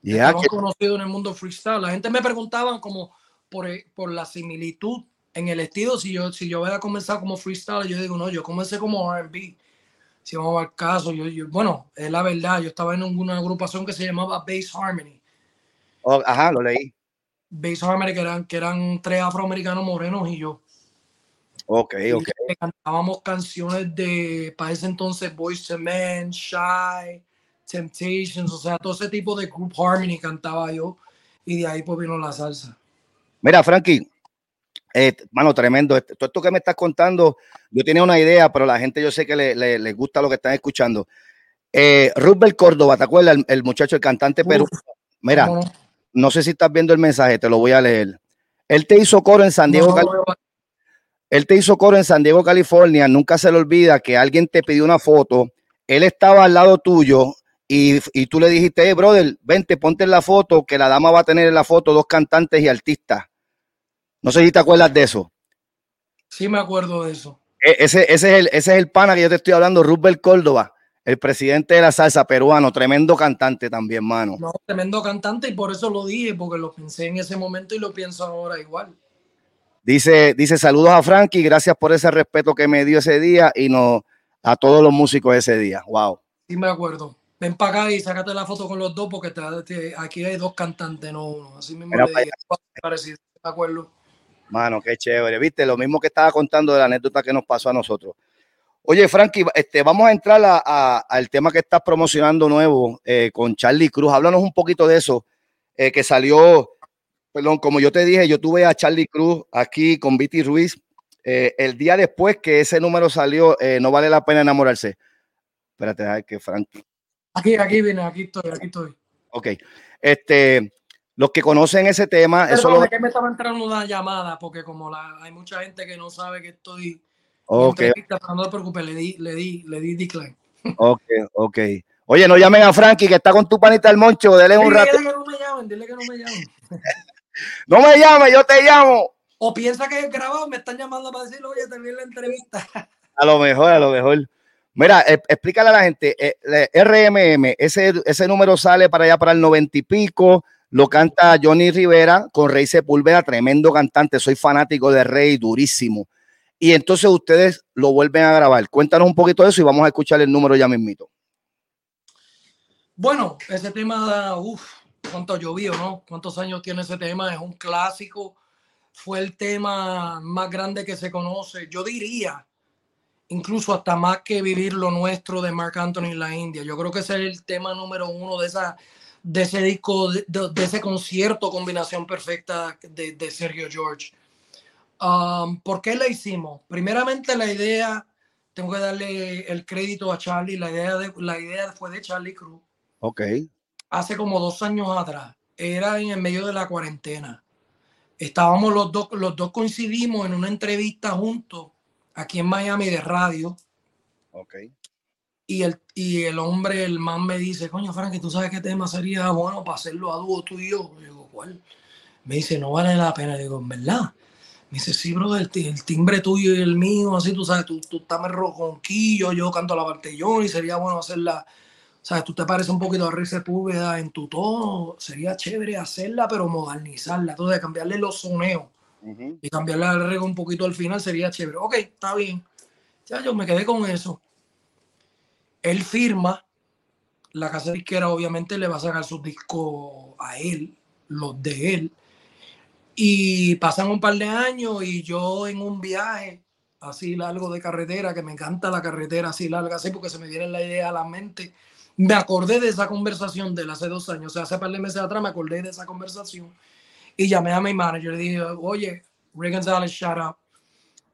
Ya. Yeah, conocido en el mundo freestyle. La gente me preguntaba como por, por la similitud en el estilo, si yo, si yo voy a comenzar como freestyle, yo digo, no, yo comencé como RB. Vamos al caso, yo, yo, bueno, es la verdad, yo estaba en una agrupación que se llamaba Bass Harmony. Oh, ajá, lo leí. Bass Harmony, que eran, que eran tres afroamericanos morenos y yo. Ok, ok. cantábamos canciones de, para ese entonces, Boys to Men, Shy, Temptations, o sea, todo ese tipo de group harmony cantaba yo y de ahí pues vino la salsa. Mira, Frankie, eh, mano, tremendo. Todo esto que me estás contando, yo tenía una idea, pero la gente yo sé que le, le, gusta lo que están escuchando. Eh, Rubel Córdoba, ¿te acuerdas? El, muchacho, el cantante Perú. Mira, no sé si estás viendo el mensaje, te lo voy a leer. Él te hizo coro en San Diego, California. Él te hizo coro en San Diego, California. Nunca se le olvida que alguien te pidió una foto. Él estaba al lado tuyo y, y tú le dijiste, hey, brother, vente, ponte en la foto, que la dama va a tener en la foto dos cantantes y artistas. No sé si te acuerdas de eso. Sí, me acuerdo de eso. E, ese, ese, es, el, ese es el pana que yo te estoy hablando, Rubel Córdoba, el presidente de la salsa peruano, tremendo cantante también, mano. No, tremendo cantante y por eso lo dije, porque lo pensé en ese momento y lo pienso ahora igual. Dice, dice saludos a Frankie, gracias por ese respeto que me dio ese día y no, a todos los músicos ese día. Wow. Sí, me acuerdo. Ven para acá y sácate la foto con los dos porque aquí hay dos cantantes, no uno. Así mismo le dije, parecido, me acuerdo. Mano, qué chévere. Viste, lo mismo que estaba contando de la anécdota que nos pasó a nosotros. Oye, Frankie, este, vamos a entrar al tema que estás promocionando nuevo eh, con Charlie Cruz. Háblanos un poquito de eso, eh, que salió, perdón, como yo te dije, yo tuve a Charlie Cruz aquí con Viti Ruiz. Eh, el día después que ese número salió, no vale la pena enamorarse. Espérate, a ver que Frankie. Aquí, aquí viene, aquí estoy, aquí estoy. Ok. Este, los que conocen ese tema, eso lo... que me estaba entrando una llamada, porque como la, hay mucha gente que no sabe que estoy Ok. no te preocupes, le di, le di, le di decline. Ok, ok. Oye, no llamen a Frankie que está con tu panita el moncho, dele un rato. Dile que no me llamen, dile que no me llamen. no me llames, yo te llamo. O piensa que es grabado, me están llamando para decirle, oye, terminé la entrevista. a lo mejor, a lo mejor. Mira, eh, explícale a la gente, eh, RMM, ese, ese número sale para allá para el noventa y pico, lo canta Johnny Rivera con Rey Sepúlveda, tremendo cantante. Soy fanático de Rey, durísimo. Y entonces ustedes lo vuelven a grabar. Cuéntanos un poquito de eso y vamos a escuchar el número ya mismito. Bueno, ese tema, uff, cuánto llovió, ¿no? ¿Cuántos años tiene ese tema? Es un clásico. Fue el tema más grande que se conoce. Yo diría, incluso hasta más que vivir lo nuestro de Mark Anthony en la India. Yo creo que ese es el tema número uno de, esa, de ese disco, de, ese concierto, combinación perfecta de, Sergio George. Um, ¿Por qué la hicimos? Primeramente la idea, tengo que darle el crédito a Charlie, la idea, de, la idea fue de Charlie Cruz. Ok. Hace como dos años atrás, era en el medio de la cuarentena. Estábamos los dos, los dos coincidimos en una entrevista juntos aquí en Miami de radio. Ok. Y el, y el hombre, el man me dice, coño, Frankie, ¿tú sabes qué tema sería bueno para hacerlo a dúo tú y yo? yo digo, ¿cuál? Me dice, no vale la pena. digo, ¿en verdad? Me dice, sí, bro, el, timbre tuyo y el mío, así, tú sabes, tú, tú estás rojonquillo, yo canto la parte yo y sería bueno hacerla, sabes, tú te pareces un poquito a Rice Púbeda en tu tono, sería chévere hacerla, pero modernizarla, entonces cambiarle los soneos y cambiarle la regla un poquito al final sería chévere. Ok, está bien. Ya yo me quedé con eso. Él firma, la casa disquera obviamente le va a sacar sus discos a él, los de él. Y pasan un par de años y yo en un viaje así largo de carretera, que me encanta la carretera así larga, así porque se me viene la idea a la mente, me acordé de esa conversación de hace dos años, o sea, hace par de meses atrás me acordé de esa conversación y llamé a mi manager y dije, oye, Ray González, shout out.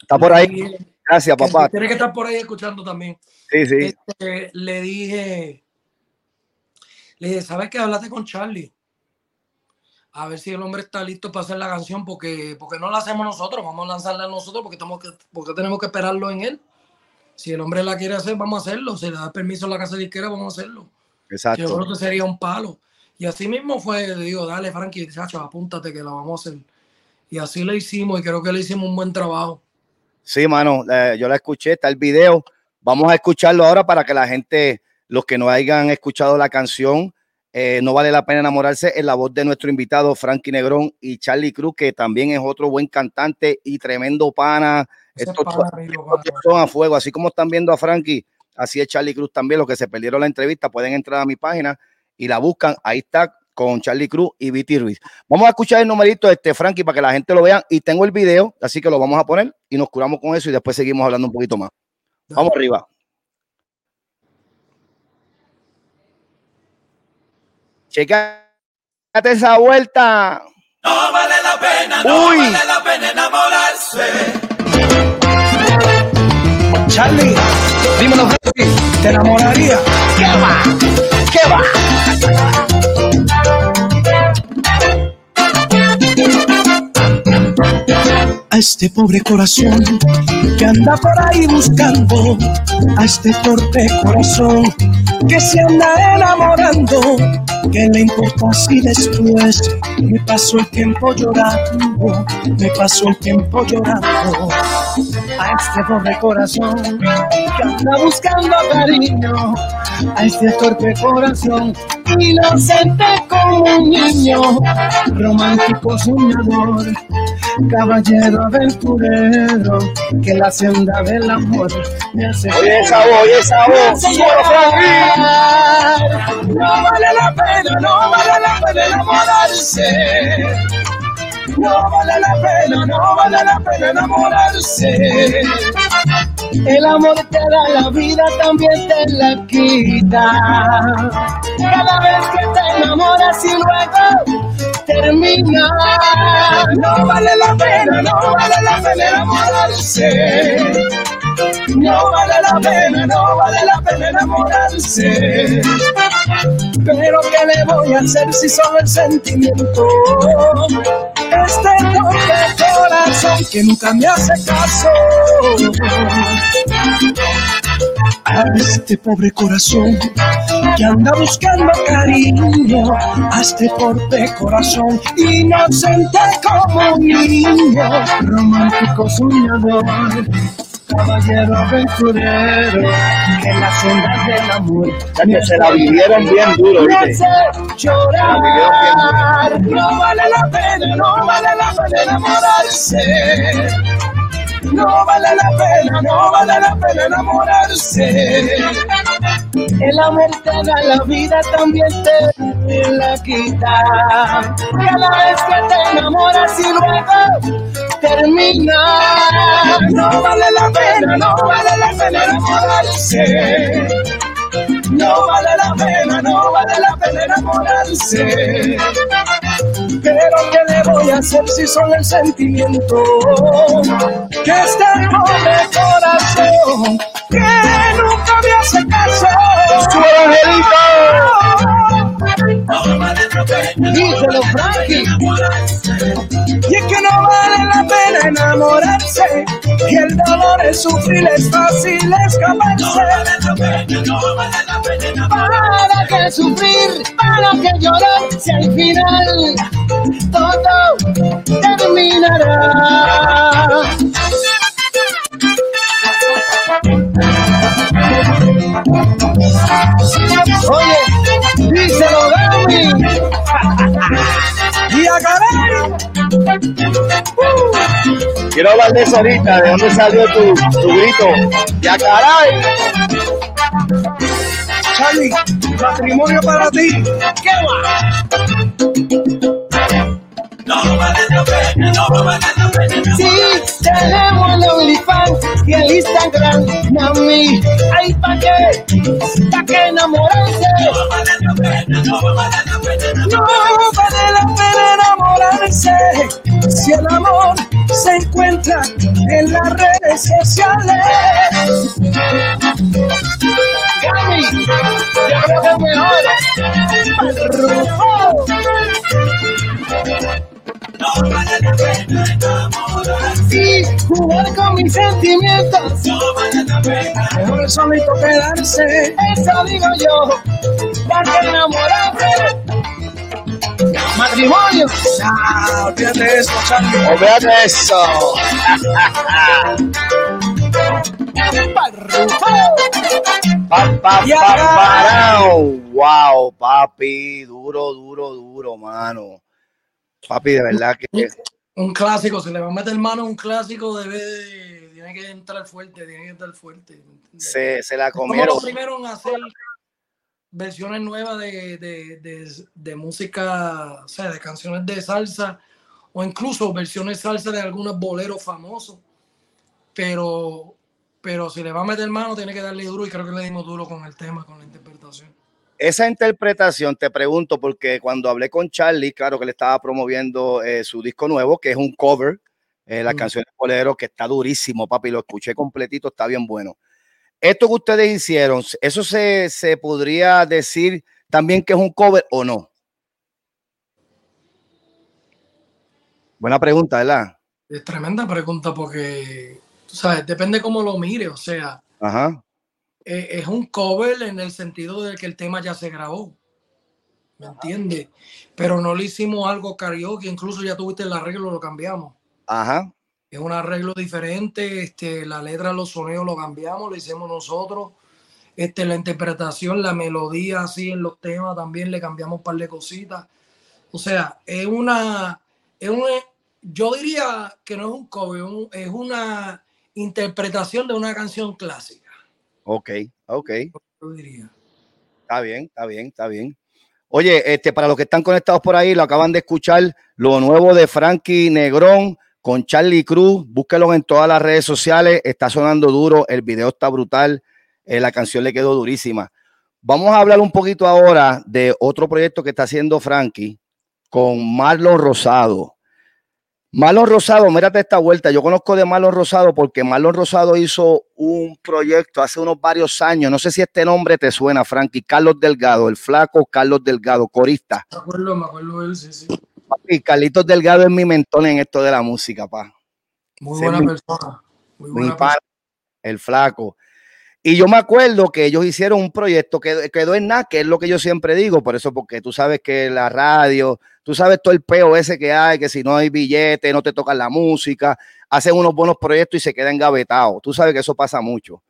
Está por ahí. Gracias, papá. Tiene que estar por ahí escuchando también. Sí, sí. Este, le dije, le dije, ¿sabes qué? Hablaste con Charlie. A ver si el hombre está listo para hacer la canción, porque, porque no la hacemos nosotros, vamos a lanzarla nosotros, porque, estamos que, porque tenemos que esperarlo en él. Si el hombre la quiere hacer, vamos a hacerlo. Si le da permiso a la casa de izquierda, vamos a hacerlo. Exacto. Yo creo que sería un palo. Y así mismo fue, le digo, dale, Frankie, chacho, apúntate que la vamos a hacer. Y así lo hicimos y creo que le hicimos un buen trabajo. Sí, mano, eh, yo la escuché, está el video. Vamos a escucharlo ahora para que la gente, los que no hayan escuchado la canción, eh, no vale la pena enamorarse en la voz de nuestro invitado Frankie Negrón y Charlie Cruz, que también es otro buen cantante y tremendo pana. Estos son a fuego, así como están viendo a Frankie, así es Charlie Cruz también. Los que se perdieron la entrevista pueden entrar a mi página y la buscan. Ahí está con Charlie Cruz y Viti Ruiz. Vamos a escuchar el numerito de este Frankie para que la gente lo vea y tengo el video, así que lo vamos a poner y nos curamos con eso y después seguimos hablando un poquito más. Vamos arriba. Checate esa vuelta. No vale la pena, no vale la pena enamorarse. Charlie, dímelo, ¿te enamoraría? ¿Qué va? ¿Qué va? A este pobre corazón que anda por ahí buscando, a este torpe corazón que se anda enamorando, que le importa si después me paso el tiempo llorando, me paso el tiempo llorando, a este pobre corazón que anda buscando cariño, a este torpe corazón inocente como un niño, romántico soñador caballero aventurero, que la senda del amor me hace. Oye esa voz, oye esa voz. No vale la pena, no vale la pena enamorarse. No vale la pena, no vale la pena enamorarse. El amor te da la vida, también te la quita. Cada vez que te enamoras y luego termina. No vale la pena, no vale la pena enamorarse. No vale la pena, no vale la pena enamorarse. Pero ¿qué le voy a hacer si solo el sentimiento? Este de corazón que nunca me hace caso a este pobre corazón que anda buscando cariño, a este pobre corazón inocente como un niño, romántico soñador, caballero aventurero, que en la senda del amor que se la vivieron bien duro. Hace llorar, no vale la pena, no vale la pena enamorarse no vale la pena, no vale la pena enamorarse. El amor te da la vida, también te la quita. Cada vez que te enamoras y luego termina. No vale la pena, no vale la pena enamorarse. No vale la pena, no vale la pena enamorarse. Pero ¿qué le voy a hacer si son el sentimiento que está en el corazón? Que nunca me hace caso. ¡Su Díselo, Frankie. Y que no vale la pena enamorarse. Y el dolor es sufrir, es fácil escaparse. ¿Para qué sufrir? ¿Para qué llorar? Si al final todo terminará. Oye, díselo, Gami. Y a caray. Quiero hablar de eso ahorita, de dónde salió tu, tu grito. ¡Ya caray! Charlie, matrimonio para ti. ¿Qué va? Sí, tenemos el OnlyFans y el Instagram, mami. Ay, ¿pa' qué? ¿Pa' qué enamorarse? No vale la pena enamorarse si el amor se encuentra en las redes sociales. Gami, yo creo que mejor. Rufo. Sí, jugar con mis sentimientos. Mejor es solito quedarse. Eso digo yo. Para enamorarse. Matrimonio. Ah, olvídate eso, Charlie. Olvídate eso. Pa, pa, parao. Wow, papi, duro, duro, duro, mano. Papi, de verdad que Un clásico, si le va a meter mano a un clásico, debe de- tiene que entrar fuerte, tiene que entrar fuerte. se, se la comieron. los primeros en hacer versiones nuevas de, de, de, de música, o sea, de canciones de salsa, o incluso versiones salsa de algunos boleros famosos. Pero, pero si le va a meter mano, tiene que darle duro, y creo que le dimos duro con el tema, con la interpretación. Esa interpretación, te pregunto, porque cuando hablé con Charlie, claro que le estaba promoviendo eh, su disco nuevo, que es un cover, eh, la Mm. canción de Bolero, que está durísimo, papi, lo escuché completito, está bien bueno. Esto que ustedes hicieron, ¿eso se, se podría decir también que es un cover o no? Buena pregunta, ¿verdad? Es tremenda pregunta porque, tú sabes, depende cómo lo mire, o sea, Ajá. Eh, es un cover en el sentido de que el tema ya se grabó. ¿Me entiendes? Pero no le hicimos algo karaoke, incluso ya tuviste el arreglo, lo cambiamos. Ajá. Es un arreglo diferente, este, la letra, los sonidos lo cambiamos, lo hicimos nosotros. Este, la interpretación, la melodía, así en los temas también le cambiamos un par de cositas. O sea, es una, es una, yo diría que no es un cover, es un- es una interpretación de una canción clásica. Ok, ok. Yo diría. Está bien, está bien, está bien. Oye, este, para los que están conectados por ahí, lo acaban de escuchar, lo nuevo de Frankie Negrón con Charlie Cruz. Búsquenlo en todas las redes sociales. Está sonando duro, el video está brutal, eh, la canción le quedó durísima. Vamos a hablar un poquito ahora de otro proyecto que está haciendo Frankie con Marlon Rosado. Marlon Rosado, mírate esta vuelta. Yo conozco de Marlon Rosado porque Marlon Rosado hizo un proyecto hace unos varios años. No sé si este nombre te suena, Frankie. Carlos Delgado, el flaco Carlos Delgado, corista. Me acuerdo, me acuerdo de él, sí, sí. Y Carlitos Delgado es mi mentor en esto de la música, pa. Muy buena mi- persona. Muy buena persona. el flaco. Y yo me acuerdo que ellos hicieron un proyecto que quedó en nada, que es lo que yo siempre digo, por eso, porque tú sabes que la radio, tú sabes todo el peo ese que hay, que si no hay billete, no te tocan la música, hacen unos buenos proyectos y se quedan gavetados. Tú sabes que eso pasa mucho.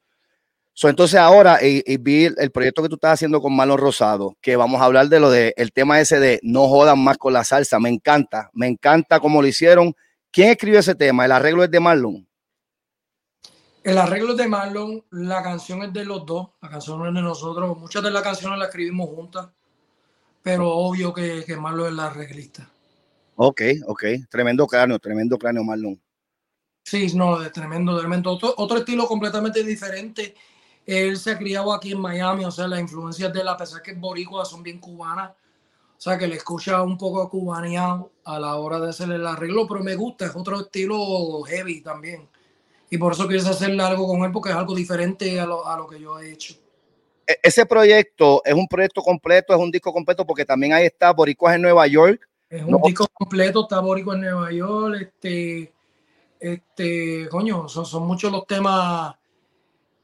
Entonces ahora y, y vi el, proyecto que tú estás haciendo con Marlon Rosado, que vamos a hablar de lo de tema ese de no jodan más con la salsa. Me encanta, me encanta cómo lo hicieron. ¿Quién escribió ese tema? El arreglo es de Marlon. El arreglo es de Marlon, la canción es de los dos, la canción no es de nosotros. Muchas de las canciones las escribimos juntas. Pero obvio que, que Marlon es la arreglista. Ok, ok. Tremendo cráneo, tremendo cráneo, Marlon. Sí, no, es tremendo, tremendo. Otro, otro estilo completamente diferente. Él se ha criado aquí en Miami, o sea, las influencias de él, a pesar que es boricua, son bien cubanas. O sea, que le escucha un poco cubaneado a la hora de hacer el arreglo, pero me gusta, es otro estilo heavy también. Y por eso quise hacerle algo con él, porque es algo diferente a lo, a lo que yo he hecho. E- Ese proyecto es un proyecto completo, es un disco completo, porque también ahí está Boricuas en Nueva York. Es un No. disco completo, está Boricua en Nueva York, este, este, coño, son, son muchos los temas,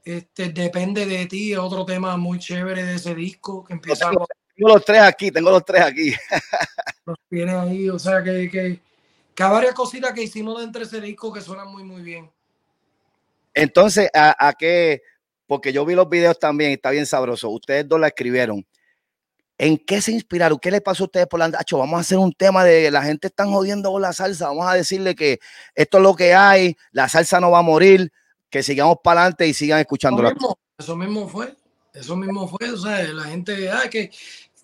este, depende de ti, es otro tema muy chévere de ese disco, que empieza tengo, los tres aquí, tengo los tres aquí. los tiene ahí, o sea, que, que, que hay varias cositas que hicimos dentro de ese disco que suenan muy, muy bien. Entonces, ¿a, a qué? Porque yo vi los videos también, está bien sabroso. Ustedes dos la escribieron. ¿En qué se inspiraron? ¿Qué le pasó a ustedes por la Acho, Vamos a hacer un tema de la gente están jodiendo con la salsa. Vamos a decirle que esto es lo que hay, la salsa no va a morir, que sigamos para adelante y sigan Eso escuchándola. mismo, eso mismo fue, eso mismo fue, o sea, la gente, ah, que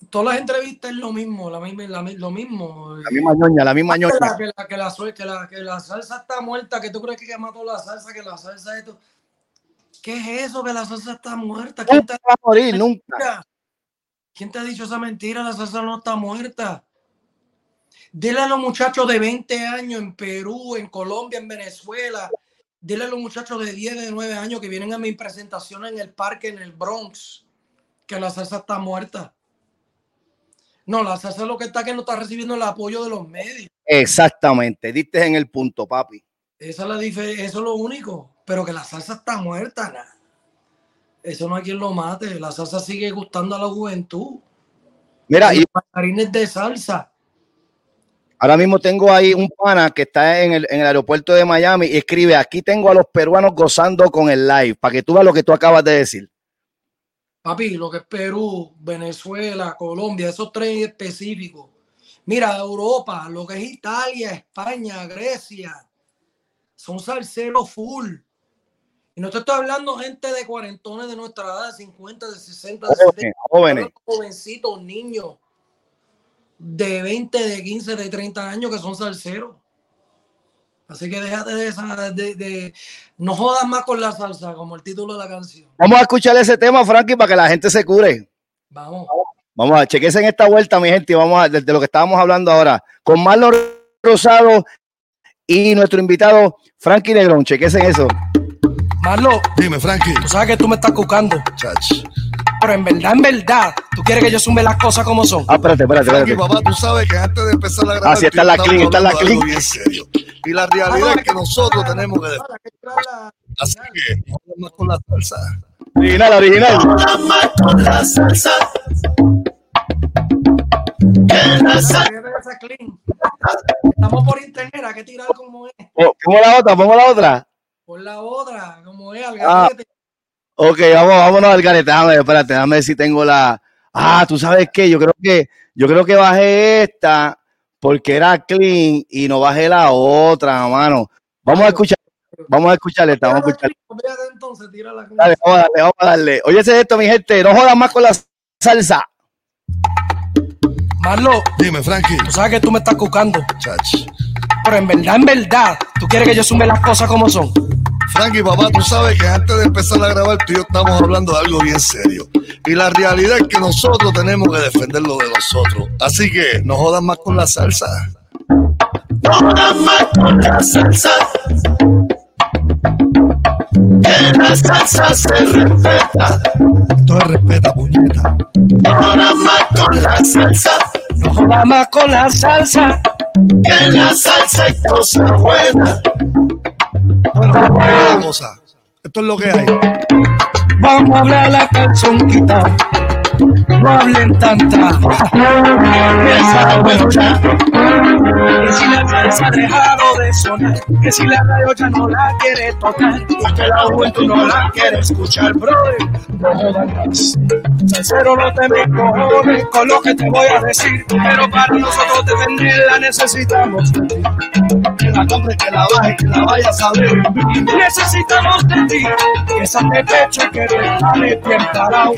todas las entrevistas es lo mismo, la misma, la lo mismo. La misma ñoña, la misma que ñoña. que, la, que, la, sue- que, la, que la salsa está muerta, que tú crees que mató la salsa, que la salsa esto. ¿Qué es eso? Que la salsa está muerta. ¿Quién te, va a morir, nunca. ¿Quién te ha dicho esa mentira? La salsa no está muerta. Dile a los muchachos de 20 años en Perú, en Colombia, en Venezuela. Dile a los muchachos de 10, de 9 años que vienen a mi presentación en el parque en el Bronx que la salsa está muerta. No, la salsa lo que está que no está recibiendo el apoyo de los medios. Exactamente, diste en el punto, papi. Esa es la eso es lo único. Pero que la salsa está muerta, nada. Eso no hay quien lo mate. La salsa sigue gustando a la juventud. Mira, y bailarines de salsa. ahora mismo tengo ahí un pana que está en el, en el aeropuerto de Miami y escribe, aquí tengo a los peruanos gozando con el live, para que tú veas lo que tú acabas de decir. Papi, lo que es Perú, Venezuela, Colombia, esos tres específicos. Mira, Europa, lo que es Italia, España, Grecia, son salseros full. Y no te estoy hablando gente de cuarentones de nuestra edad, de 50, de 60, de 70. Jóvenes, jóvenes. jovencitos, niños de 20, de 15, de 30 años que son salseros. Así que déjate de esa, de, de- no jodas más con la salsa, como el título de la canción. Vamos a escuchar ese tema, Frankie, para que la gente se cure. Vamos. Vamos a chequense en esta vuelta, mi gente, y vamos a desde lo que estábamos hablando ahora, con Marlon Rosado y nuestro invitado Frankie Negrón. Chequense en eso. Marlo, Dime, Frankie. tú sabes que tú me estás cucando, Chach. pero en verdad, en verdad, tú quieres que yo sume las cosas como son. Ah, espérate, espérate, Frankie, espérate. papá, tú sabes que antes de empezar la grabación. Ah, sí, está la clean, está la clean. Y la realidad es que nosotros tenemos que. Así que, vamos más con la salsa. Original, original. Estamos por internet, hay que tirar como es. Oh, Pongo la otra, pongo la otra. Por la otra, como es, al Ah. garete. Ok, vamos, vámonos al garete. Déjame, espérate, déjame ver si tengo la. Ah, tú sabes qué, yo creo que, yo creo que bajé esta porque era clean y no bajé la otra, mano. Vamos a escuchar, vamos a escuchar esta, vamos a escuchar. Olvídate entonces, tira la Dale, vamos a darle, vamos a darle. Oye, ese es esto, mi gente, no jodan más con la salsa. Marlo, Dime, Frankie. tú sabes que tú me estás cucando, Chach. Pero en verdad, en verdad, tú quieres que yo sume las cosas como son. Frankie, papá, tú sabes que antes de empezar a grabar, tú y yo estamos hablando de algo bien serio. Y la realidad es que nosotros tenemos que defender lo de nosotros. Así que no jodas más con la salsa. No jodas más con la salsa. Que la salsa se respeta. Todo respeta, puñeta. No jodas más con la salsa. No jodas más con la salsa. Que en la salsa hay cosas buenas. Bueno, cosa. Esto es lo que hay. Vamos a hablar la calzonquita. No hablen tanta. Esa. Que si la salsa ha dejado de sonar. Que si la radio ya no la quiere tocar. Y que la juventud no la quiere escuchar, brother. No jodan más. Salsero, no te me cojones con lo que te voy a decir. Pero para nosotros defenderla necesitamos que la compre, que la baje, que la vaya a saber. Necesitamos de ti, que saque pecho y que te jale bien parado.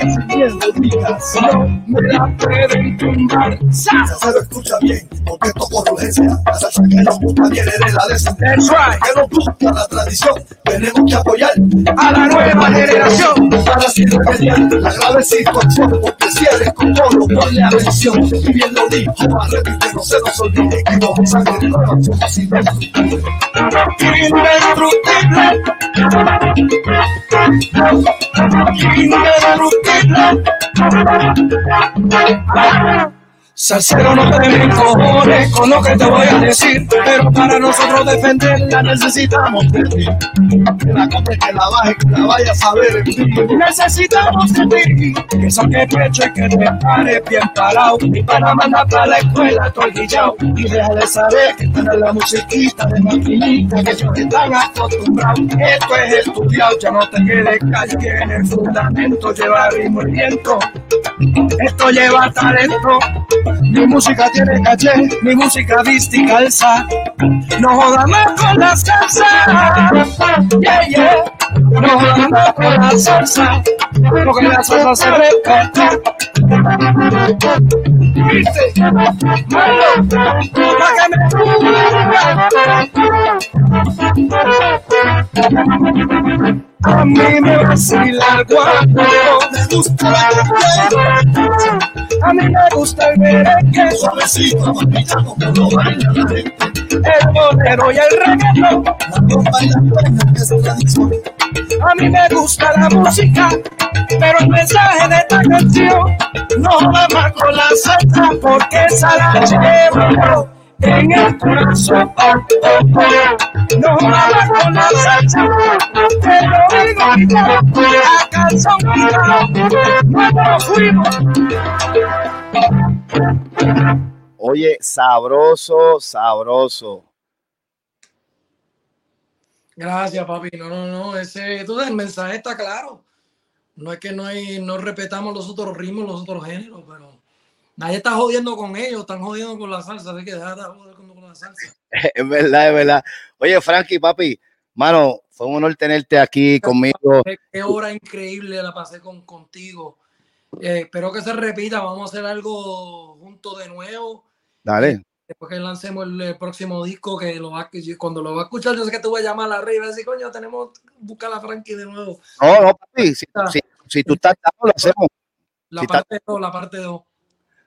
Digas, no me la pueden tumbar. Se lo escucha bien, porque toco urgencia. La salsa que nos gusta viene de la descendencia. Que nos gusta la tradición, tenemos que apoyar a la nueva generación. Para así remediar la grave situación, porque si eres con todo, ponle atención. Y bien lo dijo, a repetir, no se nos olvide que como sangre nueva somos indestructibles. Salsero no te me cojones con lo que te voy a decir, pero para nosotros defenderla necesitamos de ti. Que la compre, que la baje, que la vaya a saber. Necesitamos de ti, que saque pecho y que te pare bien parado, y para mandar para la escuela el guillao, y déjale saber que tienes la musiquita de maquinita que ellos están acostumbrados. Esto es estudiado, ya no te quedes callado, tiene el fundamento, lleva ritmo y viento. Esto lleva talento. Mi música tiene caché, mi música viste y calza. No jodas más con la salsa. Yeah, yeah. No jodas más con la salsa. Porque la salsa se respeta. ¿Viste? Malo. Pa' que me... A mí me vacila el guapo, me gusta la A mí me gusta el merengue, Suavecito, mamita, como baila la gente. el bolero y el reggaetón. Tradición. A mí me gusta la música, pero el mensaje de esta canción no va más con la salsa, porque esa la llevo en el corazón. Oh, oh, oh. No más con la salsa, te lo digo yo, a calzón quitado, no fuimos. Oye, sabroso, sabroso. Gracias, papi. No, no, no. Ese, tú, el mensaje está claro. No es que no hay, no respetamos los otros ritmos, los otros géneros, pero nadie está jodiendo con ellos, están jodiendo con la salsa, así que deja de joder con, la salsa. Es verdad, es verdad. Oye, Frankie, papi, mano, fue un honor tenerte aquí conmigo. Qué, hora increíble la pasé con, contigo. Eh, espero que se repita. Vamos a hacer algo juntos de nuevo. Dale. Después que lancemos el, el próximo disco, que lo va, cuando lo va a escuchar, yo sé que te voy a llamar a la red y decir, coño, tenemos que buscar a Frankie de nuevo. No, no, papi, si, si- si tú estás lo hacemos. La parte 2, la parte 2.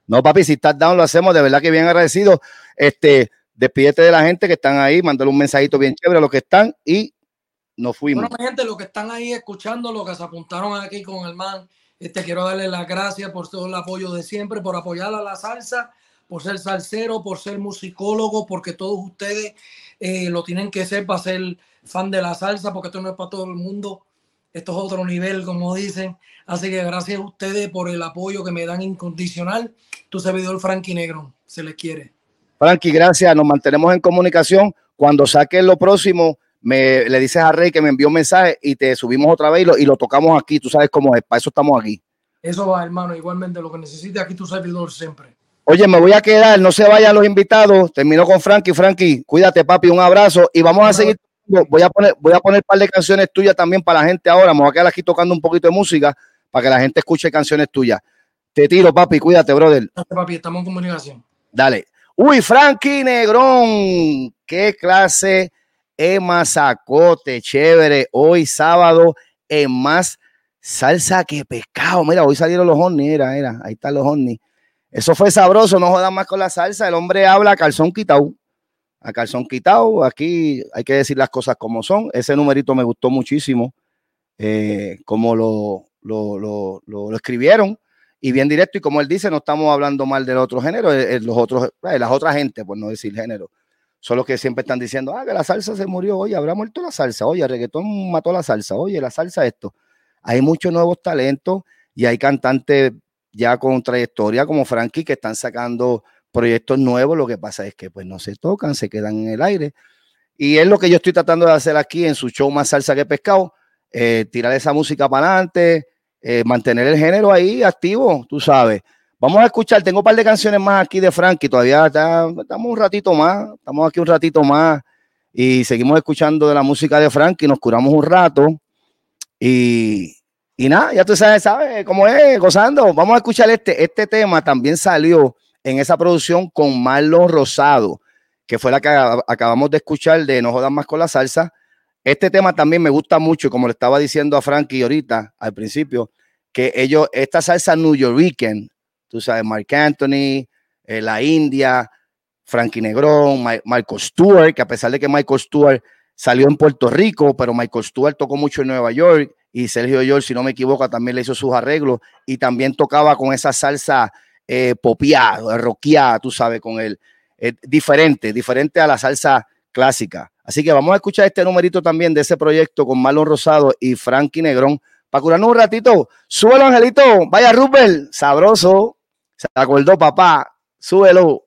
No, papi, si estás down, lo hacemos. De verdad que bien agradecido. Este, despídete de la gente que están ahí, mándale un mensajito bien chévere a los que están y nos fuimos. Bueno, gente, los que están ahí escuchando, los que se apuntaron aquí con el man, este, quiero darle las gracias por todo el apoyo de siempre, por apoyar a la salsa, por ser salsero, por ser musicólogo, porque todos ustedes eh, lo tienen que ser para ser fan de la salsa, porque esto no es para todo el mundo, esto es otro nivel, como dicen. Así que gracias a ustedes por el apoyo que me dan incondicional. Tu servidor Frankie Negro, se les quiere. Frankie, gracias. Nos mantenemos en comunicación. Cuando saques lo próximo, me, le dices a Rey que me envió un mensaje y te subimos otra vez y lo, y lo tocamos aquí. Tú sabes cómo es. Para eso estamos aquí. Eso va, hermano. Igualmente, lo que necesite aquí tu servidor siempre. Oye, me voy a quedar. No se vayan los invitados. Termino con Frankie. Frankie, cuídate, papi. Un abrazo. Y vamos a seguir. Voy a poner, voy a poner un par de canciones tuyas también para la gente ahora. Me voy a quedar aquí tocando un poquito de música para que la gente escuche canciones tuyas. Te tiro, papi. Cuídate, brother. Papi. Estamos en comunicación. Dale. Uy, Frankie Negrón. Qué clase es masacote, chévere. Hoy sábado en más salsa que pescado. Mira, hoy salieron los hornis, era, era. Ahí están los hornis. Eso fue sabroso, no jodan más con la salsa. El hombre habla calzón quitado. A calzón quitado. Aquí hay que decir las cosas como son. Ese numerito me gustó muchísimo. eh, como lo, lo, lo, lo- escribieron y bien directo y como él dice, no estamos hablando mal del otro género, eh, eh, los otros, las otras gente, por no decir género, son los que siempre están diciendo, ah, que la salsa se murió, oye, habrá muerto la salsa, oye, el reggaetón mató la salsa, oye, la salsa esto. Hay muchos nuevos talentos y hay cantantes ya con trayectoria como Frankie que están sacando proyectos nuevos, lo que pasa es que pues no se tocan, se quedan en el aire. Y es lo que yo estoy tratando de hacer aquí en su show Más Salsa que Pescado, eh, tirar esa música para adelante, eh, mantener el género ahí activo, tú sabes. Vamos a escuchar, tengo un par de canciones más aquí de Frankie, todavía está- estamos un ratito más, estamos aquí un ratito más y seguimos escuchando de la música de Frankie, nos curamos un rato y, y nada, ya tú sabes, sabes cómo es, gozando. Vamos a escuchar este, este tema también salió en esa producción con Marlon Rosado, que fue la que acabamos de escuchar de No Jodas Más con la Salsa. Este tema también me gusta mucho, como le estaba diciendo a Frankie ahorita, al principio, que ellos, esta salsa New Yorkican, tú sabes, Mark Anthony, eh, la India, Frankie Negrón, Michael Stewart, que a pesar de que Michael Stewart salió en Puerto Rico, pero Michael Stewart tocó mucho en Nueva York y Sergio George, si no me equivoco, también le hizo sus arreglos y también tocaba con esa salsa eh, popiada, rockeada, tú sabes, con él. diferente, diferente a la salsa clásica. Así que vamos a escuchar este numerito también de ese proyecto con Marlon Rosado y Frankie Negrón. Para curarnos un ratito, súbelo, Angelito. Vaya, Rupert, sabroso. Se acordó, papá. Súbelo.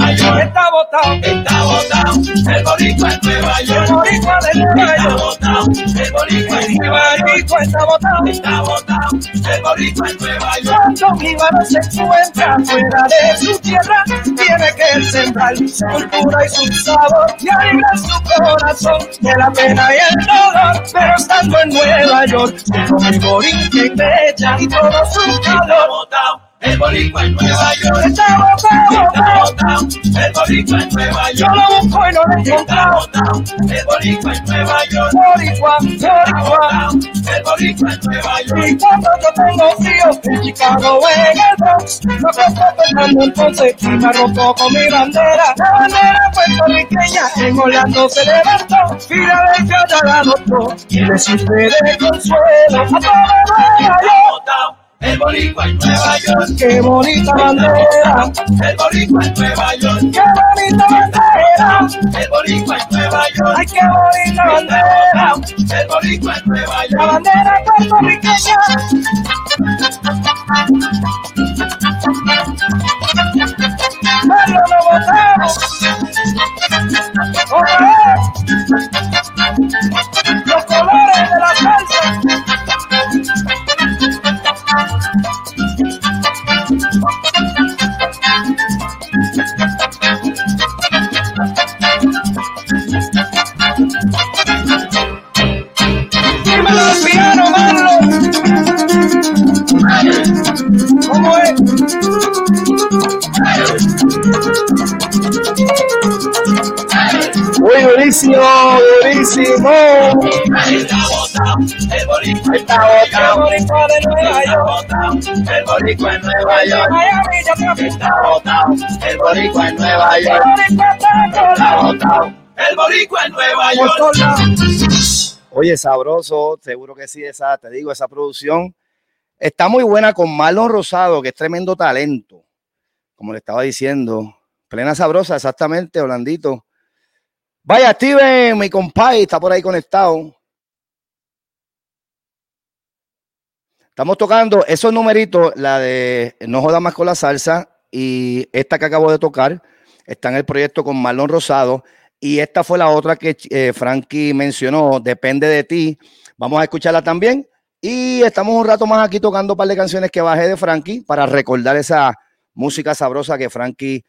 Nueva York. Está botado, Está botado el boricua en Nueva el York. boricua de Nueva Está York. botado el boricua en Nueva York. está botado. Está botado el boricua en Nueva York. Cuando mi varón se encuentra fuera de su tierra, tiene que sembrar su cultura y su sabor y alegrar su corazón de la pena y el dolor. Pero estando en Nueva York, con mi boricua y y todo su Está calor, botado el boricua en Nueva York. está botado, Está el boricua en Nueva Yo York. lo busco y no lo he Está encontrado. el boricua en Nueva York. Boricua, Está boricua. el boricua en Nueva York. Y cuando yo tengo frío en Chicago en el Bronx, lo que estoy pensando entonces y me arropó con mi bandera. La bandera puertorriqueña en Orlando se levantó, Filadelfia ya la adoptó y le sirve de consuelo a toda Nueva Está York. El boricua en Nueva York. Qué bonita bandera, El boricua en Nueva York. qué bonita bandera, El boricua en Nueva York. ay qué bonita bandera, El boricua en Nueva la York. bandera puertorriqueña. Malo lo votamos. Otra Uy, durísimo, durísimo. Está botado el boricua Está botado. boricua de Nueva Está York. botado el boricua en Nueva York. Está botado el boricua en Nueva York. está botado el boricua en Nueva York. Oye, sabroso, seguro que sí, esa, te digo, esa producción está muy buena con Marlon Rosado, que es tremendo talento, como le estaba diciendo. Plena sabrosa, exactamente, Holandito. Vaya, Steven, mi compadre, está por ahí conectado. Estamos tocando esos numeritos, la de No Joda Más con la Salsa y esta que acabo de tocar, está en el proyecto con Marlon Rosado. Y esta fue la otra que eh, Frankie mencionó, Depende de ti. Vamos a escucharla también. Y estamos un rato más aquí tocando un par de canciones que bajé de Frankie para recordar esa música sabrosa que Frankie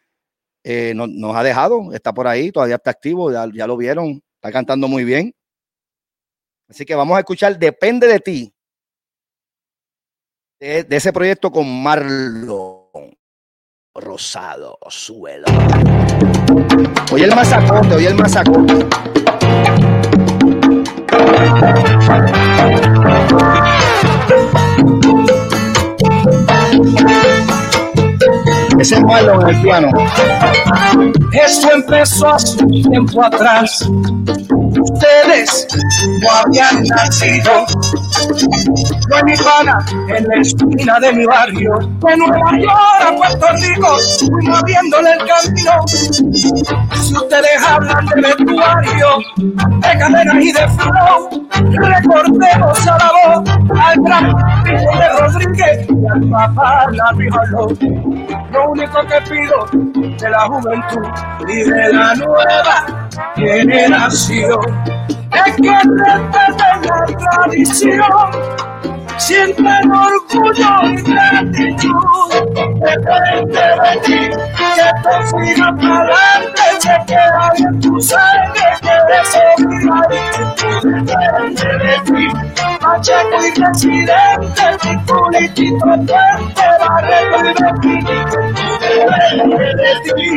eh, no- nos ha dejado. Está por ahí, todavía está activo, ya, ya lo vieron, está cantando muy bien. Así que vamos a escuchar Depende de ti. De, ese proyecto con Marlon Rosado, suelo. Oye el masacote, oye el masacote. Ese es Marlon en el piano. Esto empezó hace un tiempo atrás. Ustedes no habían nacido. Yo mi pana en la esquina de mi barrio, de Nueva York a Puerto Rico, fuimos abriéndole el camino. Si ustedes hablan de vestuario, de cadenas y de flow, recordemos a la voz al gran Pico de Rodríguez y al papá la Lo único que pido de la juventud y de la nueva generación es que respeten la tradición sienten orgullo y gratitud. Depende de ti, que te siga para adelante, se queda en tu sangre, que eso Depende de ti, Pacheco y presidente, mi politito fuerte, Barreto y Depende de ti.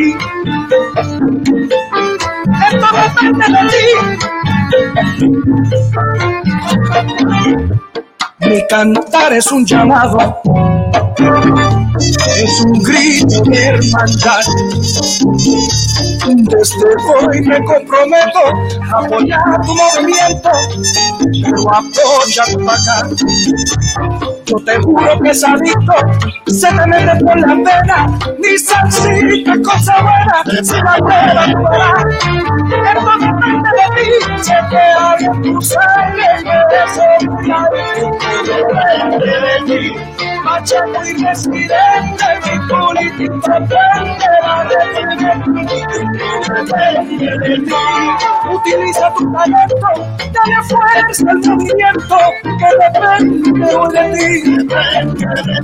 Esto depende de ti. Mi cantar es un llamado, es un grito de hermandad. Desde hoy me comprometo a apoyar tu movimiento, pero apoya tu acá. Yo te juro que es adicto, se te mete por la pena, ni salsita, cosa buena, si la prueba verás. Esto depende de ti, se queda bien tu sangre, que de ti. Machaco y presidente, mi política depende de ti. Utiliza tu talento, dale fuerza al movimiento, que depende de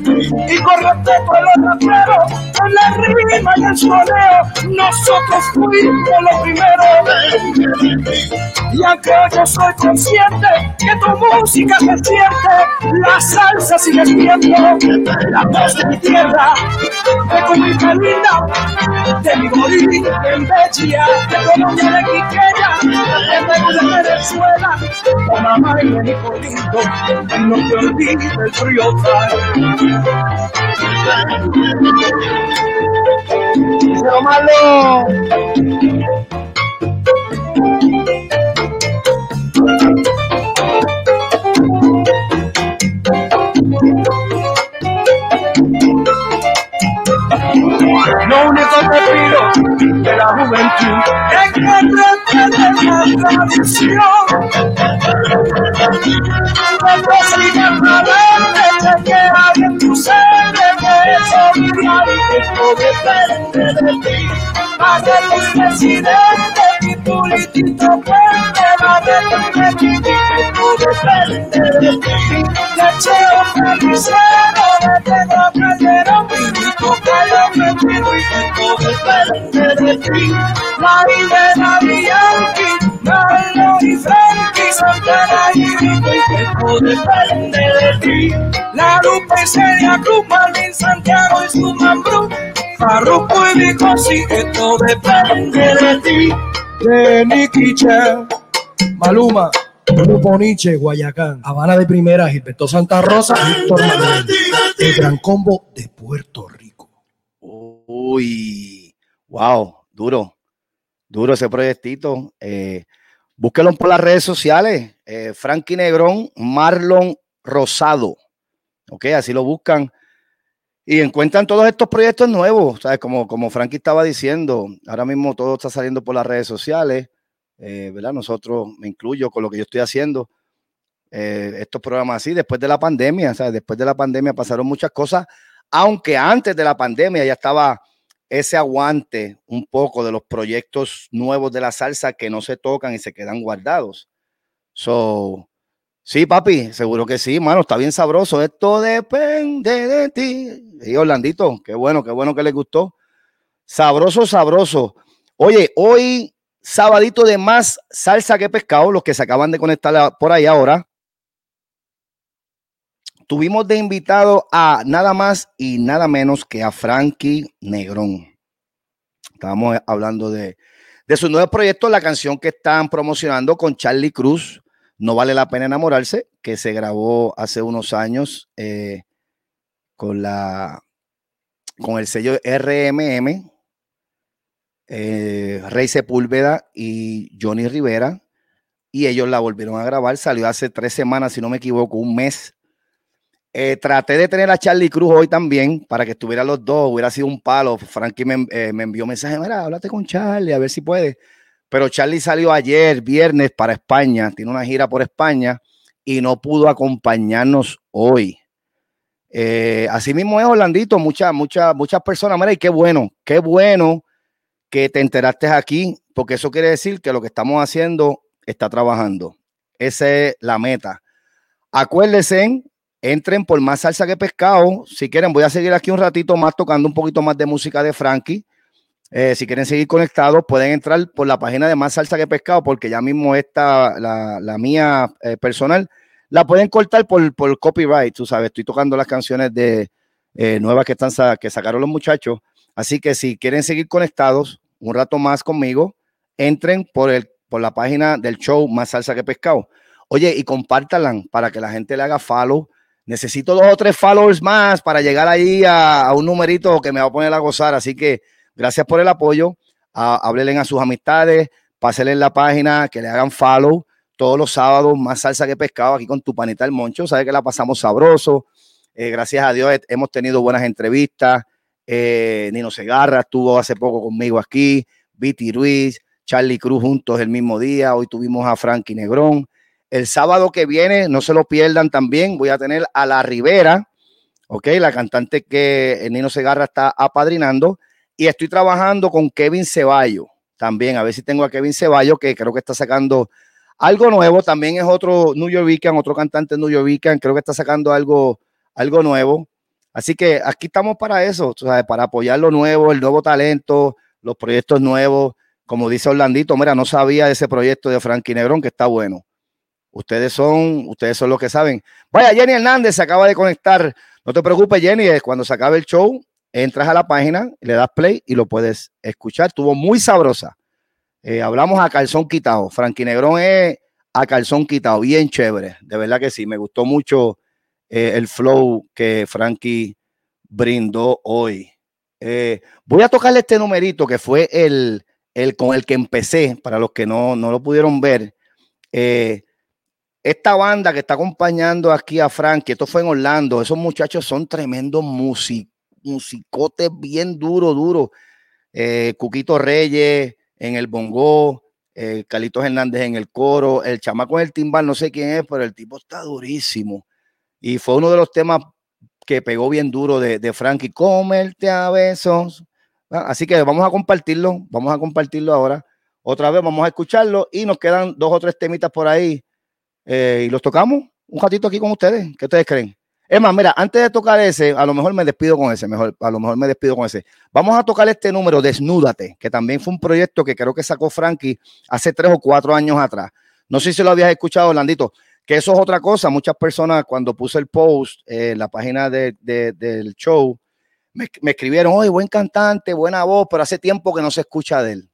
ti. Y con respeto a los raperos, en la rima y el soneo, nosotros fuimos los primeros. Y aunque yo soy consciente que tu música se siente, la salsa sigue siendo la voz de mi tierra, de Comunica Linda, de mi Bolivia, en Bella, de Colombia, de Quiqueya, de Perú, de Venezuela, de mamá y de Nicolito, y no te olvides el frío Pero malo. Lo único que pido de la juventud es que respeten la tradición. Cuando sigan adelante, te queda bien tu sangre, que eso vivirá y esto depende de ti. De tus presidentes y político fuerte, va de tu equipo, depende de ti. Lecheo, carnicero, Maribela Bianchi, Marlo y Frankie, Santana y Rito y Pepo depende de ti. La Lupe Celia Cruz, Marvin Santiago y su Mambrú, Farruko y Vico, sí, esto depende de ti. De Nicky Maluma. Grupo Nietzsche, Guayacán, Habana de Primera, Gilberto Santa Rosa, Víctor Manuel, el Gran Combo de Puerto. Uy, wow, duro, duro ese proyectito. Eh, búsquelo por las redes sociales. Eh, Frankie Negrón, Marlon Rosado. Ok, así lo buscan. Y encuentran todos estos proyectos nuevos, ¿sabes? Como, como Frankie estaba diciendo, ahora mismo todo está saliendo por las redes sociales, eh, ¿verdad? Nosotros, me incluyo con lo que yo estoy haciendo, eh, estos programas así, después de la pandemia, ¿sabes? Después de la pandemia pasaron muchas cosas, aunque antes de la pandemia ya estaba ese aguante un poco de los proyectos nuevos de la salsa que no se tocan y se quedan guardados. So, sí, papi, seguro que sí, mano, está bien sabroso. Esto depende de ti. Y Orlandito, qué bueno, qué bueno que le gustó. Sabroso, sabroso. Oye, hoy, sabadito de más salsa que pescado, los que se acaban de conectar por ahí ahora tuvimos de invitado a nada más y nada menos que a Frankie Negrón. Estábamos hablando de, de su nuevo proyecto, la canción que están promocionando con Charlie Cruz, No vale la pena enamorarse, que se grabó hace unos años eh, con, la, con el sello RMM, eh, Rey Sepúlveda y Johnny Rivera, y ellos la volvieron a grabar, salió hace tres semanas, si no me equivoco, un mes eh, traté de tener a Charlie Cruz hoy también para que estuvieran los dos, hubiera sido un palo. Frankie me, eh, envió mensaje, mira, háblate con Charlie, a ver si puede. Pero Charlie salió ayer, viernes, para España, tiene una gira por España y no pudo acompañarnos hoy. Eh, así mismo es, Orlandito, muchas, muchas, muchas personas, mira, y qué bueno, qué bueno que te enteraste aquí, porque eso quiere decir que lo que estamos haciendo está trabajando. Esa es la meta. Acuérdense, entren por más salsa que pescado. Si quieren, voy a seguir aquí un ratito más tocando un poquito más de música de Frankie. Eh, si quieren seguir conectados, pueden entrar por la página de Más Salsa que Pescado, porque ya mismo esta, la, mía eh, personal, la pueden cortar por, por, copyright, tú sabes. Estoy tocando las canciones de eh, nuevas que, están, que sacaron los muchachos. Así que si quieren seguir conectados un rato más conmigo, entren por, el, por la página del show Más Salsa que Pescado. Oye, y compártanla para que la gente le haga follow. Necesito dos o tres followers más para llegar ahí a, a un numerito que me va a poner a gozar. Así que Gracias por el apoyo. háblenle a sus amistades, pásenle en la página, que le hagan follow todos los sábados, más salsa que pescado aquí con tu panita el moncho. Sabe que la pasamos sabroso. Eh, gracias a Dios hemos tenido buenas entrevistas. Eh, Nino Segarra estuvo hace poco conmigo aquí. Viti Ruiz, Charlie Cruz juntos el mismo día. Hoy tuvimos a Frankie Negrón. El sábado que viene, no se lo pierdan también, voy a tener a La Rivera, ok, la cantante que Nino Segarra está apadrinando. Y estoy trabajando con Kevin Ceballo también, a ver si tengo a Kevin Ceballo, que creo que está sacando algo nuevo. También es otro New Yorkican, otro cantante New Yorkican, creo que está sacando algo, algo nuevo. Así que aquí estamos para eso, para apoyar lo nuevo, el nuevo talento, los proyectos nuevos. Como dice Orlandito, mira, no sabía de ese proyecto de Frankie Negrón que está bueno. Ustedes son, ustedes son los que saben. Vaya, Jenny Hernández se acaba de conectar. No te preocupes, Jenny, cuando se acabe el show, entras a la página, le das play y lo puedes escuchar. Estuvo muy sabrosa. Eh, hablamos a calzón quitado. Frankie Negrón es a calzón quitado, bien chévere. De verdad que sí, me gustó mucho eh, el flow que Frankie brindó hoy. Eh, voy a tocarle este numerito que fue el, el, con el que empecé, para los que no, no lo pudieron ver. Esta banda que está acompañando aquí a Frankie, esto fue en Orlando, esos muchachos son tremendos músicos musicote bien duro, duro. Eh, Cuquito Reyes en el bongo, eh, Carlitos Hernández en el coro, el chamaco en el timbal, no sé quién es, pero el tipo está durísimo. Y fue uno de los temas que pegó bien duro de, de Frankie, comerte a besos. Ah, así que vamos a compartirlo, vamos a compartirlo ahora. Otra vez vamos a escucharlo y nos quedan dos o tres temitas por ahí eh, y los tocamos un ratito aquí con ustedes. ¿Qué ustedes creen? Es más, mira, antes de tocar ese, a lo mejor me despido con ese, mejor, a lo mejor me despido con ese. Vamos a tocar este número, Desnúdate, que también fue un proyecto que creo que sacó Frankie hace tres o cuatro años atrás. No sé si lo habías escuchado, Landito, que eso es otra cosa. Muchas personas, cuando puse el post en la página del show, me, me escribieron, oye, buen cantante, buena voz, pero hace tiempo que no se escucha de él.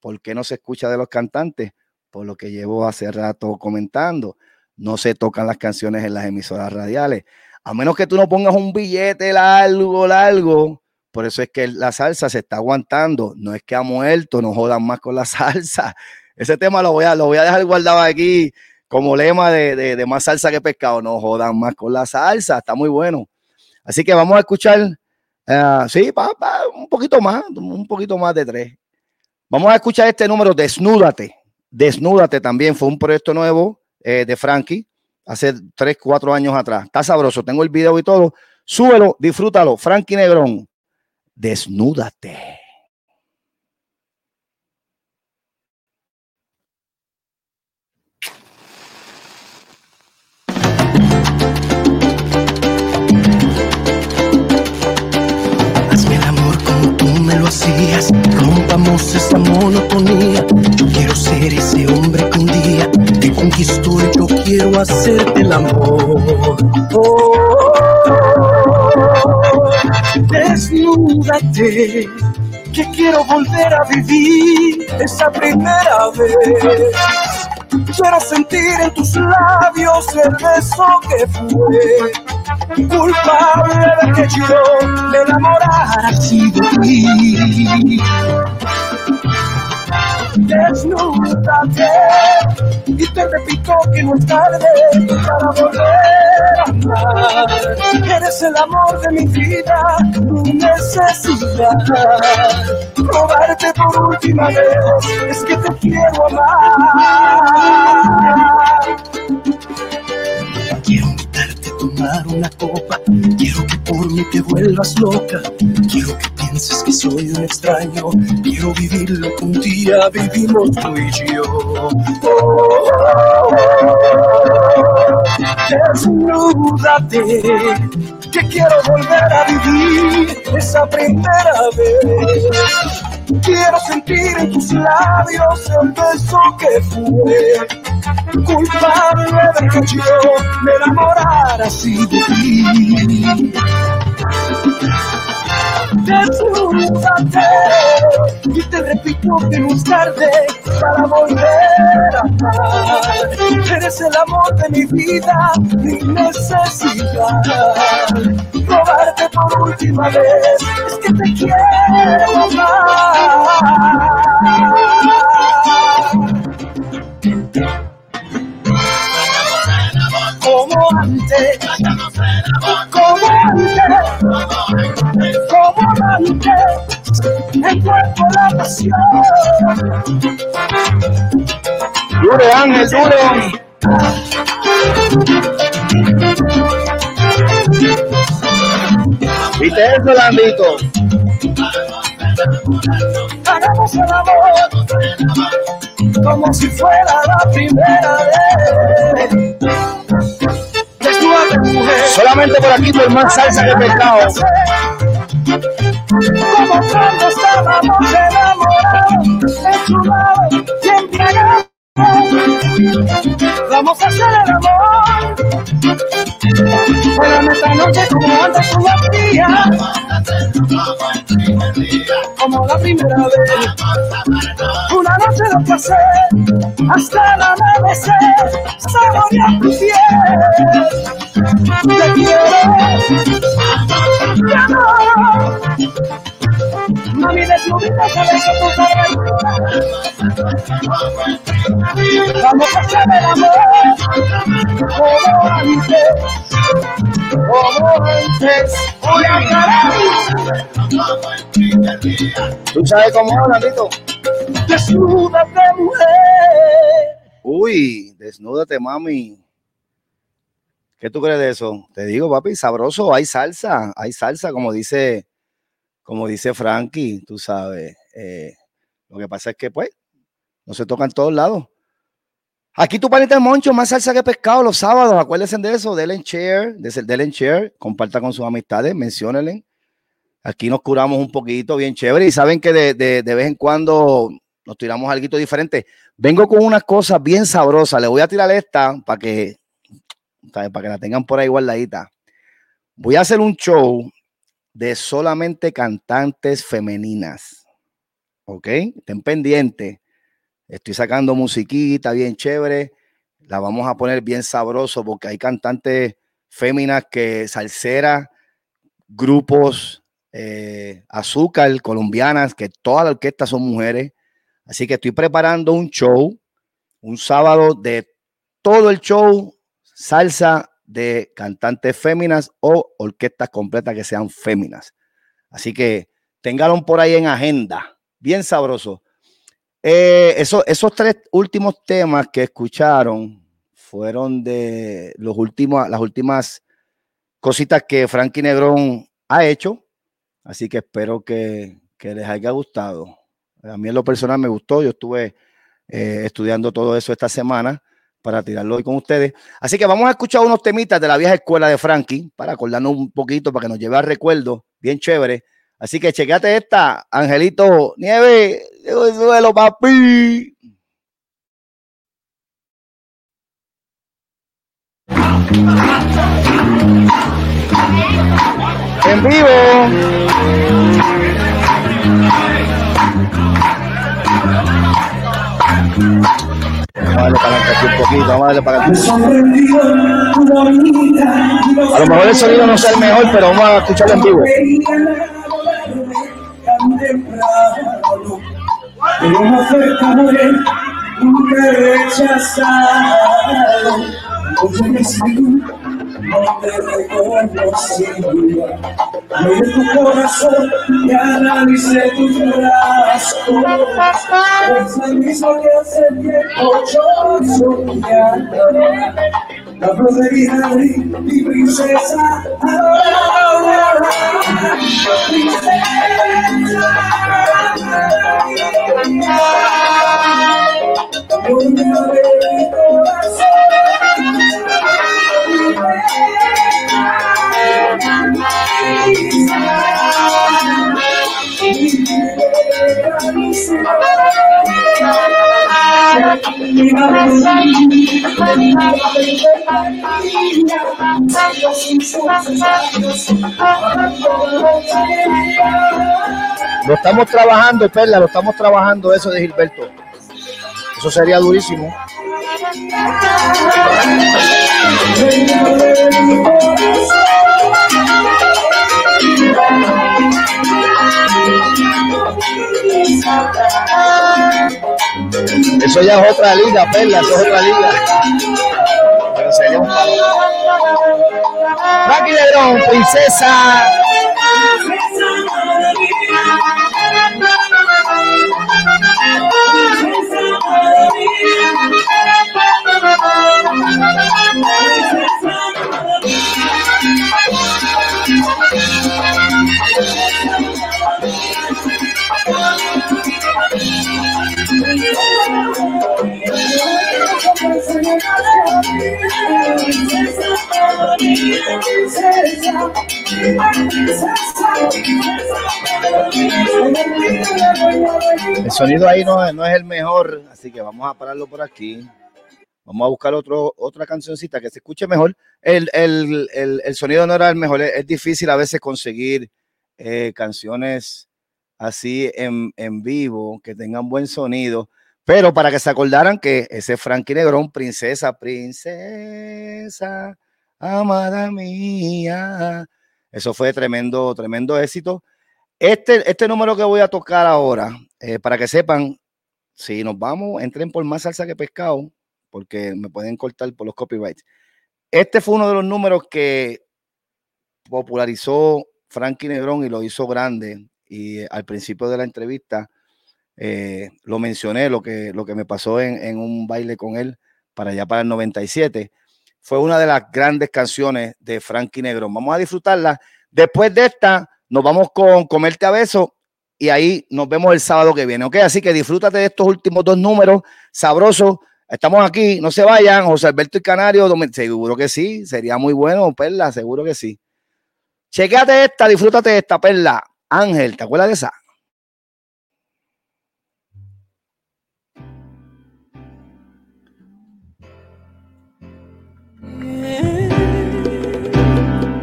¿Por qué no se escucha de los cantantes? Por lo que llevo hace rato comentando no se tocan las canciones en las emisoras radiales. A menos que tú no pongas un billete largo, largo. Por eso es que la salsa se está aguantando. No es que ha muerto, no jodan más con la salsa. Ese tema lo voy a, lo voy a dejar guardado aquí como lema de, más salsa que pescado. No jodan más con la salsa. Está muy bueno. Así que vamos a escuchar. Uh, sí, un poquito más, un poquito más de tres. Vamos a escuchar este número, Desnúdate. Desnúdate también fue un proyecto nuevo eh, de Frankie hace 3, 4 años atrás. Está sabroso, tengo el video y todo. Súbelo, disfrútalo. Frankie Negrón, desnúdate. Hacías, rompamos esa monotonía. Yo quiero ser ese hombre que un día te conquistó y yo quiero hacerte el amor. Oh, desnúdate, que quiero volver a vivir esa primera vez. Quiero sentir en tus labios el beso que fue culpable de que yo me enamorara así de ti desnúdate y te repito que no es tarde para volver a amar. Eres el amor de mi vida, mi necesidad. Probarte por última vez es que te quiero amar. Quiero tomar una copa por mí te vuelvas loca. Quiero que pienses que soy un extraño. Quiero vivir lo que un día vivimos tú y yo. desnúdate, que quiero volver a vivir esa primera vez. Quiero sentir en tus labios el beso que fue culpable de que yo me enamorara así de ti. Desnúdate y te repito que no es tarde para volver a amar. Eres el amor de mi vida, mi necesidad. Robarte por última vez es que te quiero amar. Como antes, como antes, como antes, el cuerpo la pasión. Duro, Ángel, duro. ¿Viste eso, Landito? Hagamos el amor como si fuera la primera vez. Solamente por aquí por más salsa que pescado. Como cuando estábamos enamorados, enchumados y embriagados. Vamos a hacer el amor. Pero esta noche como antes una fría. Como la primera vez. Una noche de placer. Hasta el amanecer. Saborear tu piel. Te quiero. Te amo. Vamos a hacer el amor como antes, como antes. Voy a ¿Tú sabes cómo es, Landito? Desnúdate, mujer. Uy, desnúdate, mami. ¿Qué tú crees de eso? Te digo, papi, sabroso, hay salsa, hay salsa, como dice, como dice Frankie, tú sabes. eh, lo que pasa es que, pues, no se toca en todos lados. Aquí tu panita de moncho, más salsa que pescado los sábados. Acuérdense de eso, denle en share, denle en share, comparta con sus amistades, menciónenle. Aquí nos curamos un poquito, bien chévere. Y saben que de, de- de vez en cuando nos tiramos algo diferente. Vengo con unas cosas bien sabrosas. Le voy a tirar esta para que, para que la tengan por ahí guardadita. Voy a hacer un show de solamente cantantes femeninas. ¿Ok? Estén pendientes. Estoy sacando musiquita bien chévere. La vamos a poner bien sabroso porque hay cantantes féminas que salseras, grupos, eh, azúcar, colombianas, que toda la orquesta son mujeres. Así que estoy preparando un show, un sábado de todo el show, salsa de cantantes féminas o orquestas completas que sean féminas. Así que ténganlo por ahí en agenda, bien sabroso. Eh, eso- esos tres últimos temas que escucharon fueron de los últimos, las últimas cositas que Frankie Negrón ha hecho. Así que espero que, que les haya gustado. A mí en lo personal me gustó. Yo estuve eh, estudiando todo eso esta semana para tirarlo hoy con ustedes. Así que vamos a escuchar unos temitas de la vieja escuela de Frankie para acordarnos un poquito, para que nos lleve a recuerdo bien chévere. Así que chequeate esta, Angelito Nieve, suelo, papi. En vivo. Vamos a un poquito, para. A lo mejor el sonido no sea el mejor, pero vamos a escucharlo en no te reconocía. Miré tu corazón y analicé tus brazos. Es el mismo que hace tiempo yo soñaba. La flor de mi Guinari, mi princesa, ahora, princesa. Yo me abrí mi corazón. Lo estamos trabajando, Perla, lo estamos trabajando eso de Gilberto. Eso sería durísimo. Eso ya es otra liga, Perla, eso es otra liga. Pero sería un Frankie Negrón, princesa. El sonido ahí no, no es el mejor, así que vamos a pararlo por aquí. Vamos a buscar otro, otra cancioncita que se escuche mejor. El, el, el, el sonido no era el mejor. Es, difícil a veces conseguir eh, canciones así en, en, vivo, que tengan buen sonido. Pero para que se acordaran que ese Frankie Negrón, princesa, princesa, amada mía. Eso fue tremendo, tremendo éxito. Este, este número que voy a tocar ahora, eh, para que sepan, si nos vamos, entren por más salsa que pescado, porque me pueden cortar por los copyrights. Este fue uno de los números que popularizó Frankie Negrón y lo hizo grande. Y al principio de la entrevista eh, lo mencioné, lo que, lo que me pasó en, en, un baile con él para allá para el 97. Fue una de las grandes canciones de Frankie Negrón. Vamos a disfrutarla. Después de esta, nos vamos con Comerte a y ahí nos vemos el sábado que viene. Ok, así que disfrútate de estos últimos dos números sabrosos Estamos aquí, no se vayan, José Alberto y Canario, seguro que sí, sería muy bueno, Perla, seguro que sí. Chequéate esta, disfrútate de esta, Perla. Ángel, ¿te acuerdas de esa?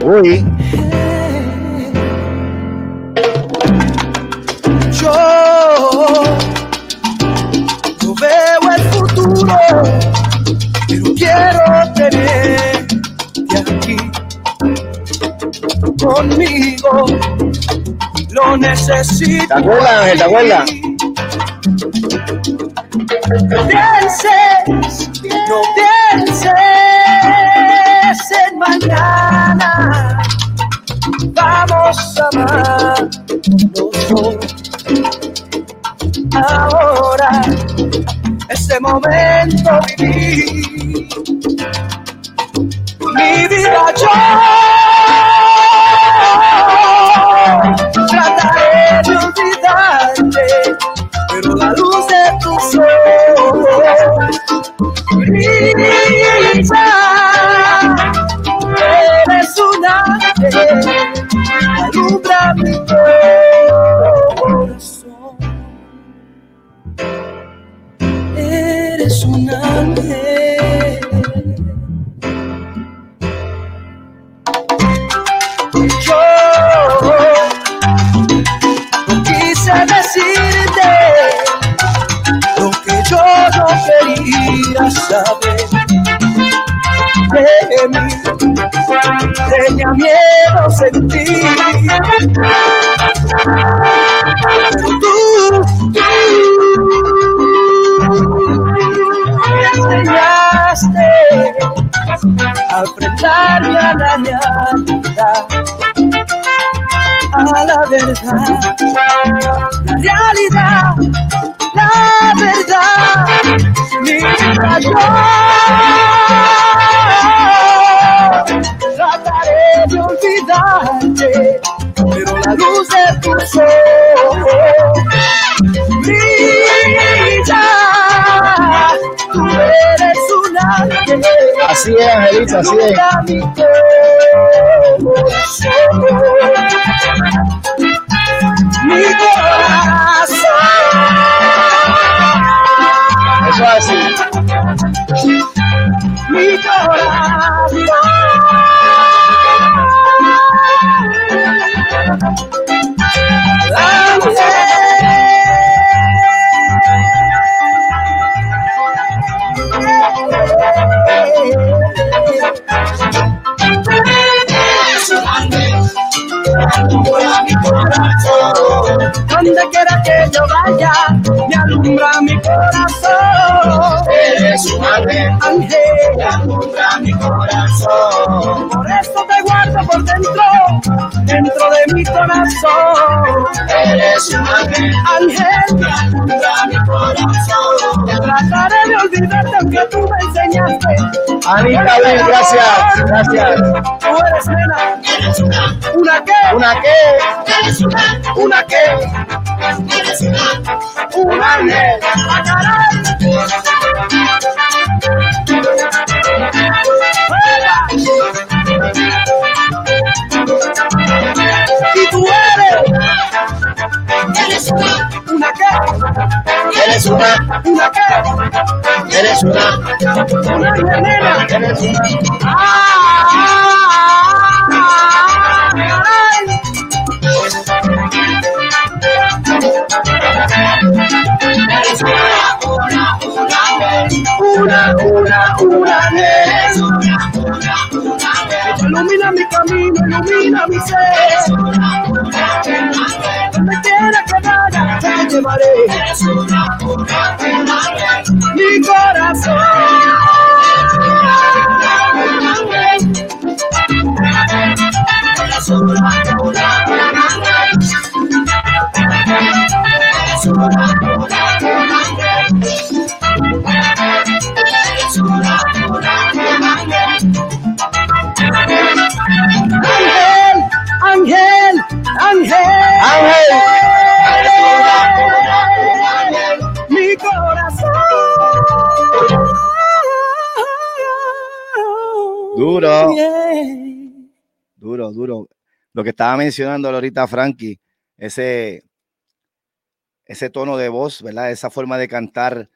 Yo no veo el futuro, pero quiero tenerte aquí conmigo. Lo necesito. ¿Te acuerdas? ¿Te acuerdas? No pienses, no pienses en mañana. Vamos a amarnos. Ahora, este momento viví. Mi vida yo trataré de olvidarte, pero la luz de tus ojos brilla. Alumbra mi corazón. Eres un ángel. Yo no quise decirte lo que yo no quería saber de mí. Tenía miedo sentir. Tú, tú me enseñaste a enfrentarme a la realidad, a la verdad, la realidad, la verdad, mi vida Así es, Angelita, así es. Alumbra mi corazón. Eres un ángel, ángel, alumbra mi corazón. Por eso te guardo por dentro, dentro de mi corazón. Eres un ángel, ángel, alumbra mi corazón. Trataré de olvidarte aunque tú me enseñaste. Anita, bien, gracias, gracias. Tú eres nena, eres una, una qué, ¿Una qué? eres una, una qué, eres una, eres, eres una, una qué, Eres una, una eres una, una eres una. ¡Ah! Una, una, una vez. Ilumina mi camino, ilumina mi ser. Donde quiera que vaya, te llevaré. Mi corazón. Lo que estaba mencionando ahorita Frankie, ese, ese tono de voz, ¿verdad? Esa forma de cantar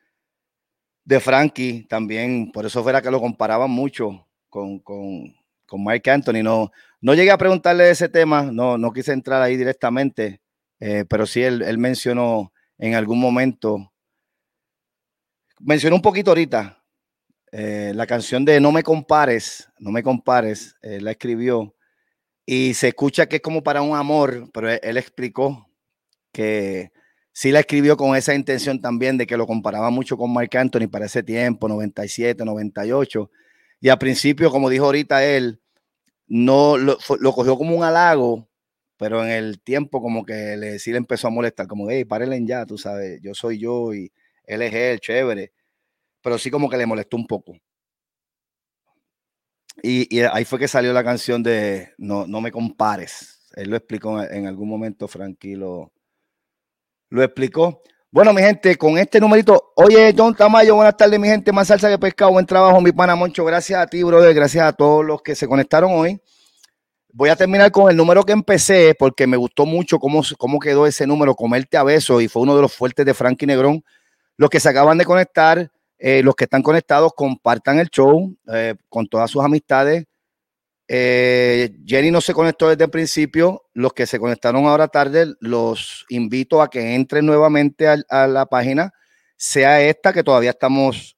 de Frankie también, por eso fuera que lo comparaban mucho con, con, con Mike Anthony. No, no llegué a preguntarle ese tema, no, no quise entrar ahí directamente, eh, pero sí él, él mencionó en algún momento, mencionó un poquito ahorita, eh, la canción de No me compares, no me compares, eh, la escribió y se escucha que es como para un amor, pero él, él explicó que sí la escribió con esa intención también de que lo comparaba mucho con Mark Anthony para ese tiempo, 97, 98. Y al principio, como dijo ahorita él, no lo, lo cogió como un halago, pero en el tiempo como que le, sí le empezó a molestar, como, hey, párenle ya, tú sabes, yo soy yo y él es él, chévere. Pero sí como que le molestó un poco. Y, ahí fue que salió la canción de No, no me compares. Él lo explicó en, en algún momento, Frankie lo, lo explicó. Bueno, mi gente, con este numerito, oye, John Tamayo, buenas tardes, mi gente, más salsa que pescado, buen trabajo, mi pana Moncho, gracias a ti, brother, gracias a todos los que se conectaron hoy. Voy a terminar con el número que empecé, porque me gustó mucho cómo, cómo quedó ese número, Comerte a besos, y fue uno de los fuertes de Frankie Negrón. Los que se acaban de conectar, eh, los que están conectados, compartan el show eh, con todas sus amistades. Eh, Jenny no se conectó desde el principio. Los que se conectaron ahora tarde, los invito a que entren nuevamente a, la página, sea esta que todavía estamos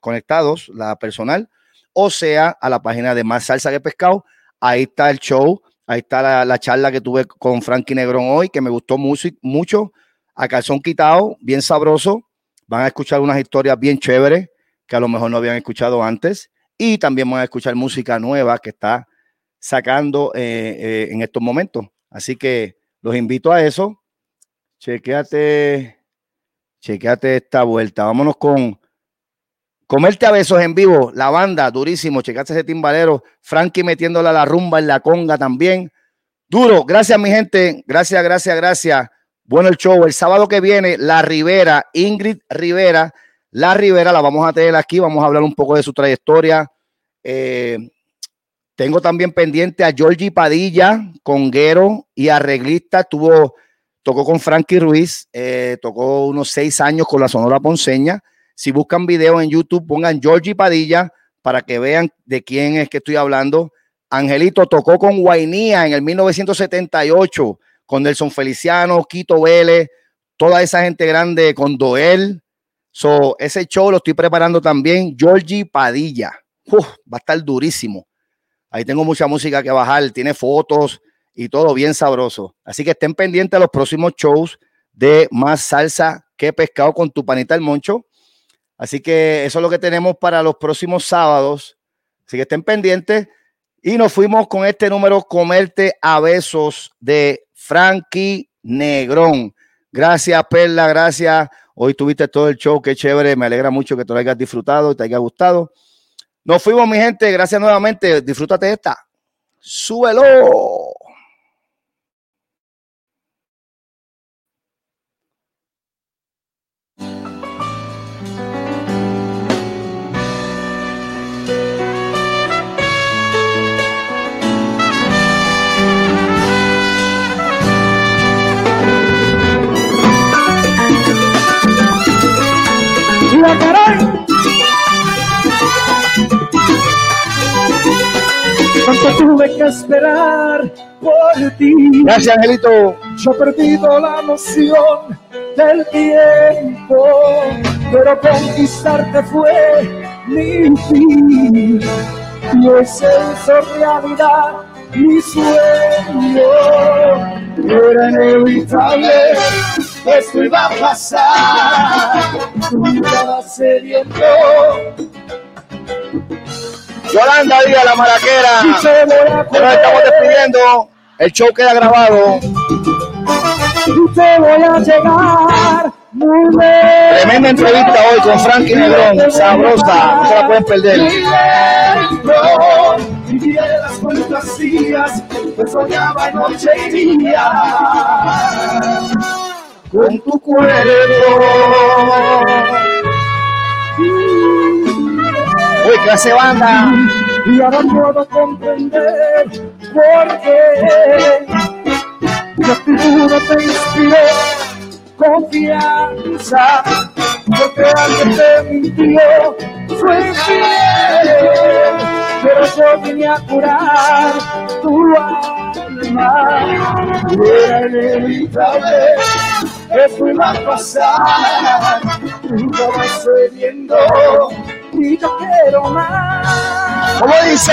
conectados, la personal, o sea a la página de Más Salsa que Pescado. Ahí está el show, ahí está la, la charla que tuve con Frankie Negrón hoy, que me gustó mucho, mucho. A calzón quitado, bien sabroso. Van a escuchar unas historias bien chéveres que a lo mejor no habían escuchado antes y también van a escuchar música nueva que está sacando eh, eh, en estos momentos. Así que los invito a eso. Chequéate, chequéate esta vuelta. Vámonos con Comerte a besos en vivo, la banda, durísimo. Chequéate ese timbalero. Frankie metiéndola la rumba en la conga también. Duro. Gracias, mi gente. Gracias, gracias, gracias. Bueno, el show. El sábado que viene, La Rivera, Ingrid Rivera. La Rivera la vamos a tener aquí. Vamos a hablar un poco de su trayectoria. Eh, tengo también pendiente a Georgie Padilla, conguero y arreglista. Tuvo, tocó con Frankie Ruiz, eh, tocó unos seis años con la Sonora Ponceña. Si buscan video en YouTube, pongan Georgie Padilla para que vean de quién es que estoy hablando. Angelito tocó con Guainía en el 1978, con Nelson Feliciano, Quito Vélez, toda esa gente grande, con Doel. So, ese show lo estoy preparando también. Georgie Padilla. Va a estar durísimo. Ahí tengo mucha música que bajar, tiene fotos y todo bien sabroso. Así que estén pendientes a los próximos shows de Más Salsa que Pescado con tu panita el moncho. Así que eso es lo que tenemos para los próximos sábados. Así que estén pendientes. Y nos fuimos con este número, Comerte a Besos de Frankie Negrón. Gracias, Perla, gracias. Hoy tuviste todo el show, qué chévere. Me alegra mucho que te lo hayas disfrutado, te haya gustado. Nos fuimos, mi gente. Gracias nuevamente. Disfrútate esta. Súbelo. Cuánto tuve que esperar por ti. Gracias, Angelito. Yo he perdido la noción del tiempo, pero conquistarte fue mi fin. Y ese hizo realidad mi sueño. Era inevitable, esto iba a pasar. Estabas sediento. Yolanda Díaz, la maraquera. Ya nos estamos despidiendo. El show queda grabado. Te voy a llegar. Tremenda entrevista hoy con Frankie Negrón. Sabrosa. No se la pueden perder. Las fantasías que soñaba noche y día con tu cuerpo. Uy, clase banda. Y ahora puedo comprender por qué tu actitud te inspiró confianza, porque alguien te mintió, fue infiel, pero yo vine a curar tu alma, y era inevitable, eso iba a pasar, tú estabas cediendo, y yo quiero más. Como dice,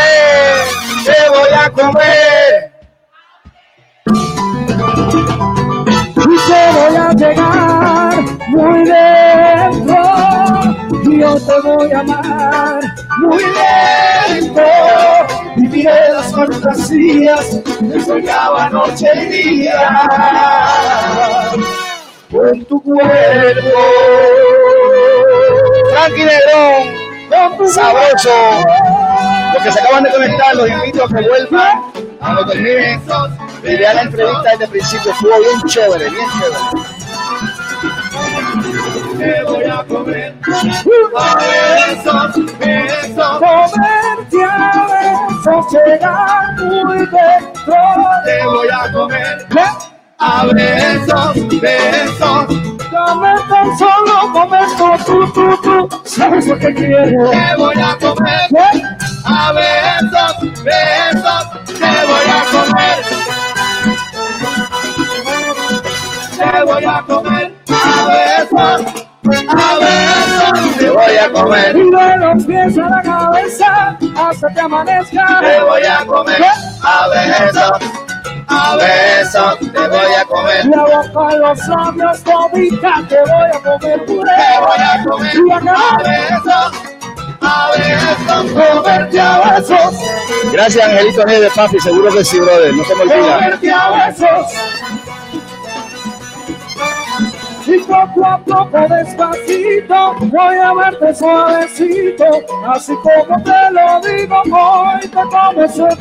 te voy a comer. y te voy a llegar muy y yo te voy a amar muy lento viviré las fantasías que soñaba noche y día con tu cuerpo Frankie Negrón. Sabroso. Los que se acaban de conectar, los invito a que vuelvan cuando termine y vean la entrevista desde el principio. Estuvo bien chévere, bien chévere. Te voy a comer a besos, besos. Llegar muy dentro Te voy a comer a besos, besos. Dame tan solo momento, tú, tú, tú, sabes lo que quiero. Te voy a comer ¿Qué? a besos, besos. Te voy a comer. Te voy a comer a besos, a besos. Te voy a comer. Y de los pies a la cabeza hasta que amanezca. Te voy a comer a besos, a besos. Te voy a comer. La boca, los labios, todita, te voy a comer puré. Te voy a comer Y a acá, besos, a besos. comerte a besos, Gracias, Angelito Reyes de Papi. Seguro que sí, brother. No se me olvida. comerte a besos. Y poco a poco despacito voy a verte suavecito, así como te lo digo, voy te como ese besos.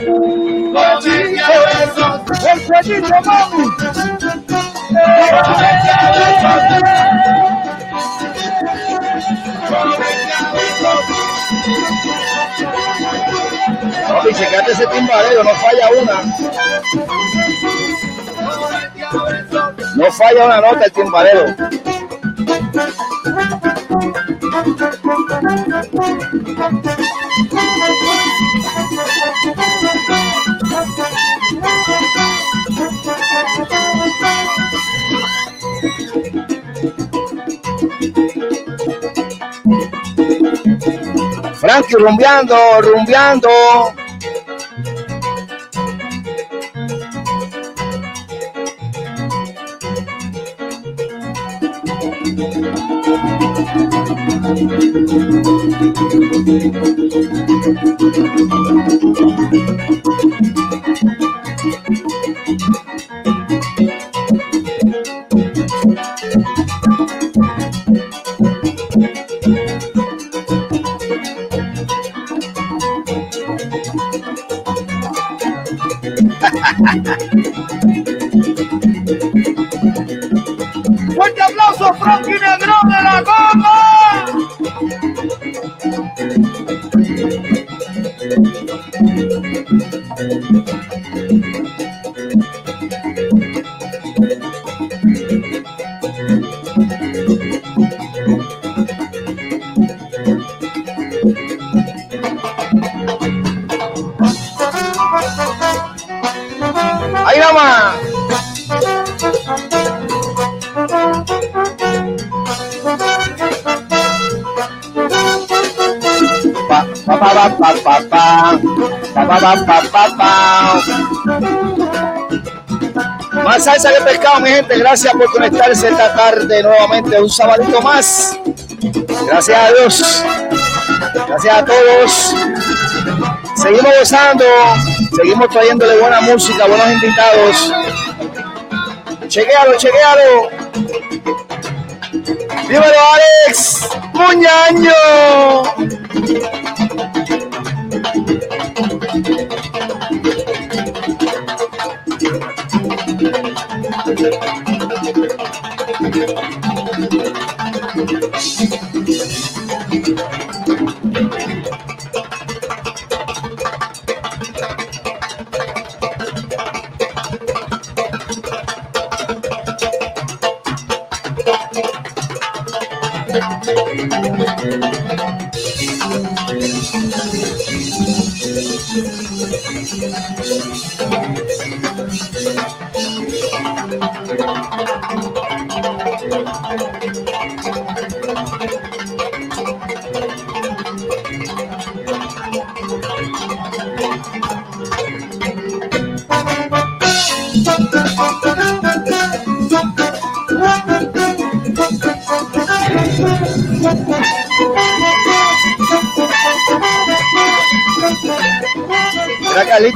el cuellito mami. Papi, checate ese timbalero, no falla una. No falla una nota el timbalero. Frankie rumbeando, rumbeando. Ha ha ha ha! rojinegro de la gol. Más salsa que pescado, mi gente. Gracias por conectarse esta tarde nuevamente. Un sabadito más. Gracias a Dios. Gracias a todos. Seguimos gozando. Seguimos trayéndole buena música, buenos invitados. Chequealo, chequealo. Dímelo, Alex. Muñaño. Thank you.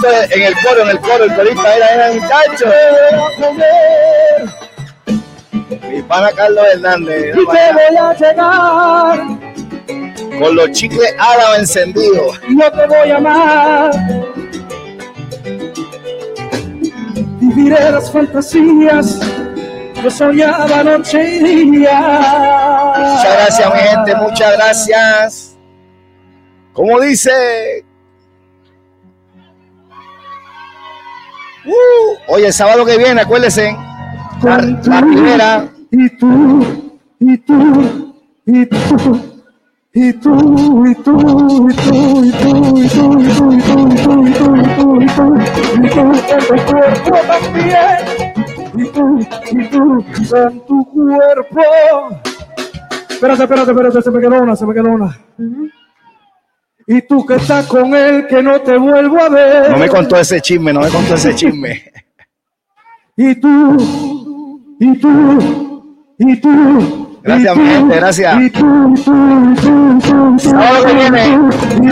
En el coro, en el coro, el corista era, era muchacho. Mi pana Carlos Hernández. Y te voy a llegar, Con los chicles Adam encendidos. yo te voy a amar. Viviré las fantasías que soñaba noche y día. Muchas gracias, mi gente, muchas gracias. Como dice. Oye, el sábado que viene, acuérdense. La, la primera. Y tú, y tú, y tú. Y tú, y tú, y tú, y tú, y tú, y tú, y tú, y tú, y tú, y tú, y tú, y tú, en tu cuerpo también. Y tú, y tú, en tu cuerpo. Espérate, espérate, espérate, se me quedó una, se me quedó una. Y tú que estás con él, que no te vuelvo a ver. No me contó ese chisme, no me contó ese chisme. Y tú, y tú, y tú. Gracias, mi gente, gracias. Sábado que viene,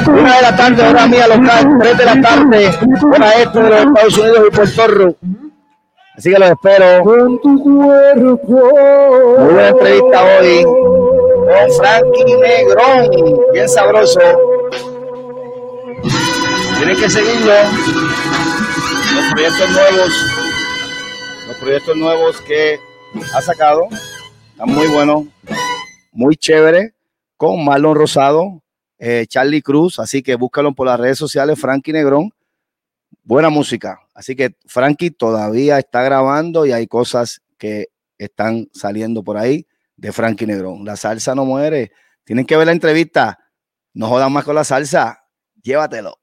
una de la tarde, hora mía local, tres de la tarde, hora este de los Estados Unidos y Puerto Rico. Así que los espero. Con tu cuerpo. Muy buena entrevista hoy con Frankie Negrón, bien sabroso. Tienen que seguirlo. Los proyectos nuevos, los proyectos nuevos que ha sacado, están muy buenos, muy chévere, con Marlon Rosado, eh, Charlie Cruz, así que búscalo por las redes sociales, Frankie Negrón. Buena música. Así que Frankie todavía está grabando y hay cosas que están saliendo por ahí de Frankie Negrón. La salsa no muere. Tienen que ver la entrevista. No jodan más con la salsa. Llévatelo.